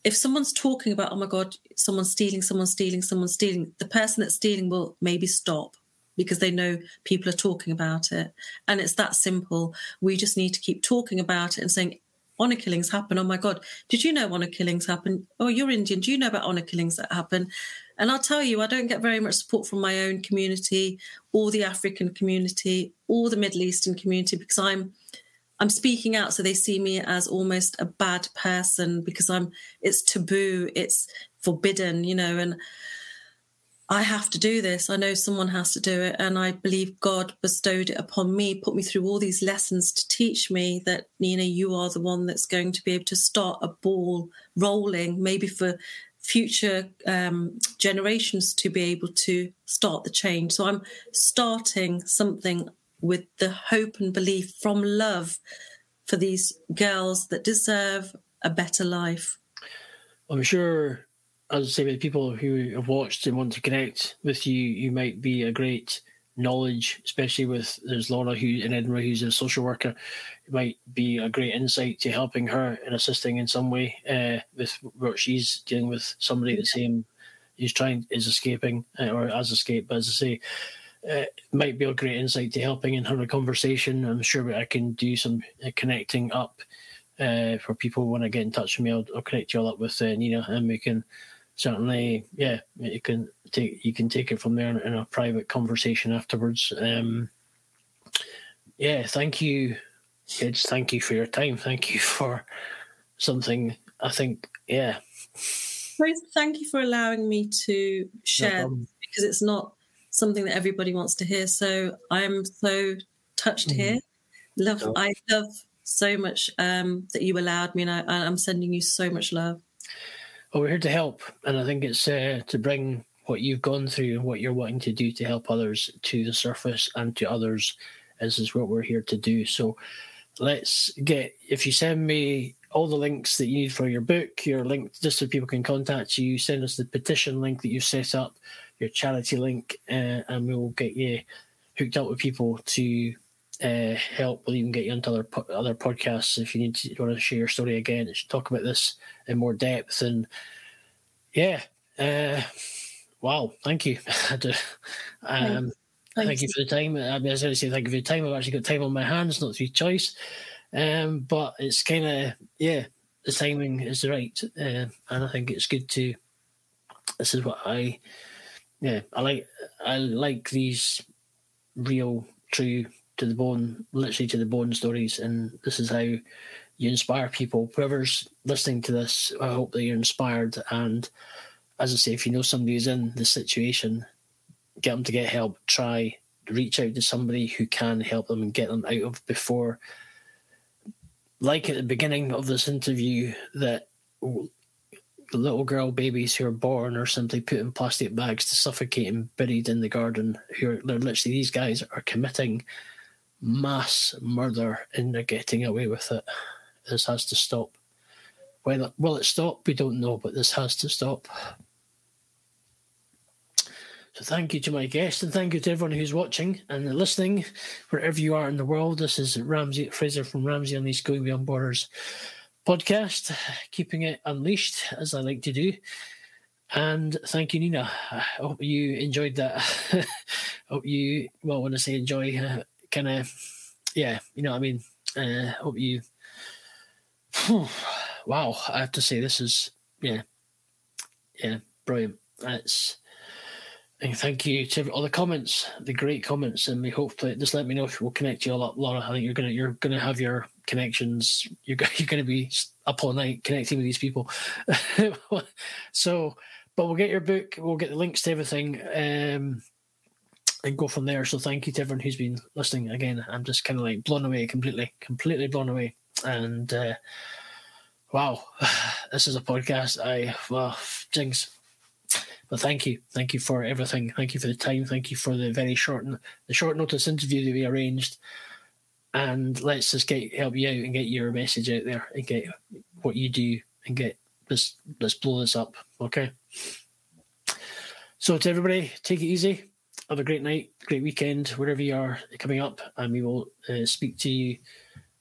S6: if someone's talking about, oh my God, someone's stealing, someone's stealing, someone's stealing, the person that's stealing will maybe stop because they know people are talking about it. And it's that simple. We just need to keep talking about it and saying, honor killings happen. Oh my God, did you know honor killings happen? Oh, you're Indian. Do you know about honor killings that happen? And I'll tell you, I don't get very much support from my own community or the African community or the Middle Eastern community because I'm I'm speaking out so they see me as almost a bad person because I'm it's taboo, it's forbidden, you know, and I have to do this. I know someone has to do it. And I believe God bestowed it upon me, put me through all these lessons to teach me that, Nina, you are the one that's going to be able to start a ball rolling, maybe for future um, generations to be able to start the change. So I'm starting something with the hope and belief from love for these girls that deserve a better life.
S5: I'm sure as I say, with people who have watched and want to connect with you, you might be a great knowledge, especially with there's Laura who in Edinburgh who's a social worker. It might be a great insight to helping her and assisting in some way uh, with what she's dealing with somebody the same who's trying is escaping uh, or has escaped. But as I say, uh, it might be a great insight to helping in her conversation. I'm sure I can do some uh, connecting up. Uh, for people who want to get in touch with me, I'll, I'll connect you all up with uh, Nina, and we can certainly, yeah, you can take you can take it from there in a private conversation afterwards. Um, yeah, thank you, kids. Thank you for your time. Thank you for something. I think, yeah.
S6: Thank you for allowing me to share no because it's not something that everybody wants to hear. So I'm so touched mm-hmm. here. Love, oh. I love so much um, that you allowed me, and I, I'm sending you so much love.
S5: Well, we're here to help, and I think it's uh, to bring what you've gone through and what you're wanting to do to help others to the surface and to others. This is what we're here to do. So let's get, if you send me all the links that you need for your book, your link, just so people can contact you, send us the petition link that you've set up, your charity link, uh, and we'll get you hooked up with people to uh, help. We'll even get you onto other other podcasts if you need to you want to share your story again. Talk about this in more depth and yeah. Uh, wow, thank you. um, thank you for the time. I mean, I was going to say thank you for the time. I've actually got time on my hands, not through choice. Um, but it's kind of yeah, the timing is right, uh, and I think it's good to. This is what I, yeah, I like. I like these real, true to the bone, literally to the bone stories. And this is how you inspire people. Whoever's listening to this, I hope that you're inspired. And as I say, if you know somebody who's in this situation, get them to get help. Try reach out to somebody who can help them and get them out of before. Like at the beginning of this interview, that little girl babies who are born are simply put in plastic bags to suffocate and buried in the garden. Who are they're literally these guys are committing mass murder and they're getting away with it. This has to stop. Whether will it stop, we don't know, but this has to stop. So thank you to my guest and thank you to everyone who's watching and listening, wherever you are in the world. This is Ramsey Fraser from Ramsey Unleashed Going Beyond Borders podcast, keeping it unleashed as I like to do. And thank you, Nina. I hope you enjoyed that. hope you, well, when I say enjoy, uh, kind of, yeah, you know what I mean? Uh, hope you, wow, I have to say, this is, yeah, yeah, brilliant. That's, and thank you to all the comments, the great comments, and we hopefully just let me know if we'll connect you all up, Laura. I think you're gonna you're gonna have your connections. You're you're gonna be up all night connecting with these people. so, but we'll get your book. We'll get the links to everything. Um, and go from there. So thank you to everyone who's been listening. Again, I'm just kind of like blown away, completely, completely blown away. And uh, wow, this is a podcast. I well, Jinx, But thank you, thank you for everything. Thank you for the time. Thank you for the very short the short notice interview that we arranged. And let's just get help you out and get your message out there and get what you do and get this let's blow this up. Okay. So to everybody, take it easy. Have a great night, great weekend, wherever you are coming up, and we will uh, speak to you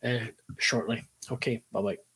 S5: uh, shortly. Okay, bye bye.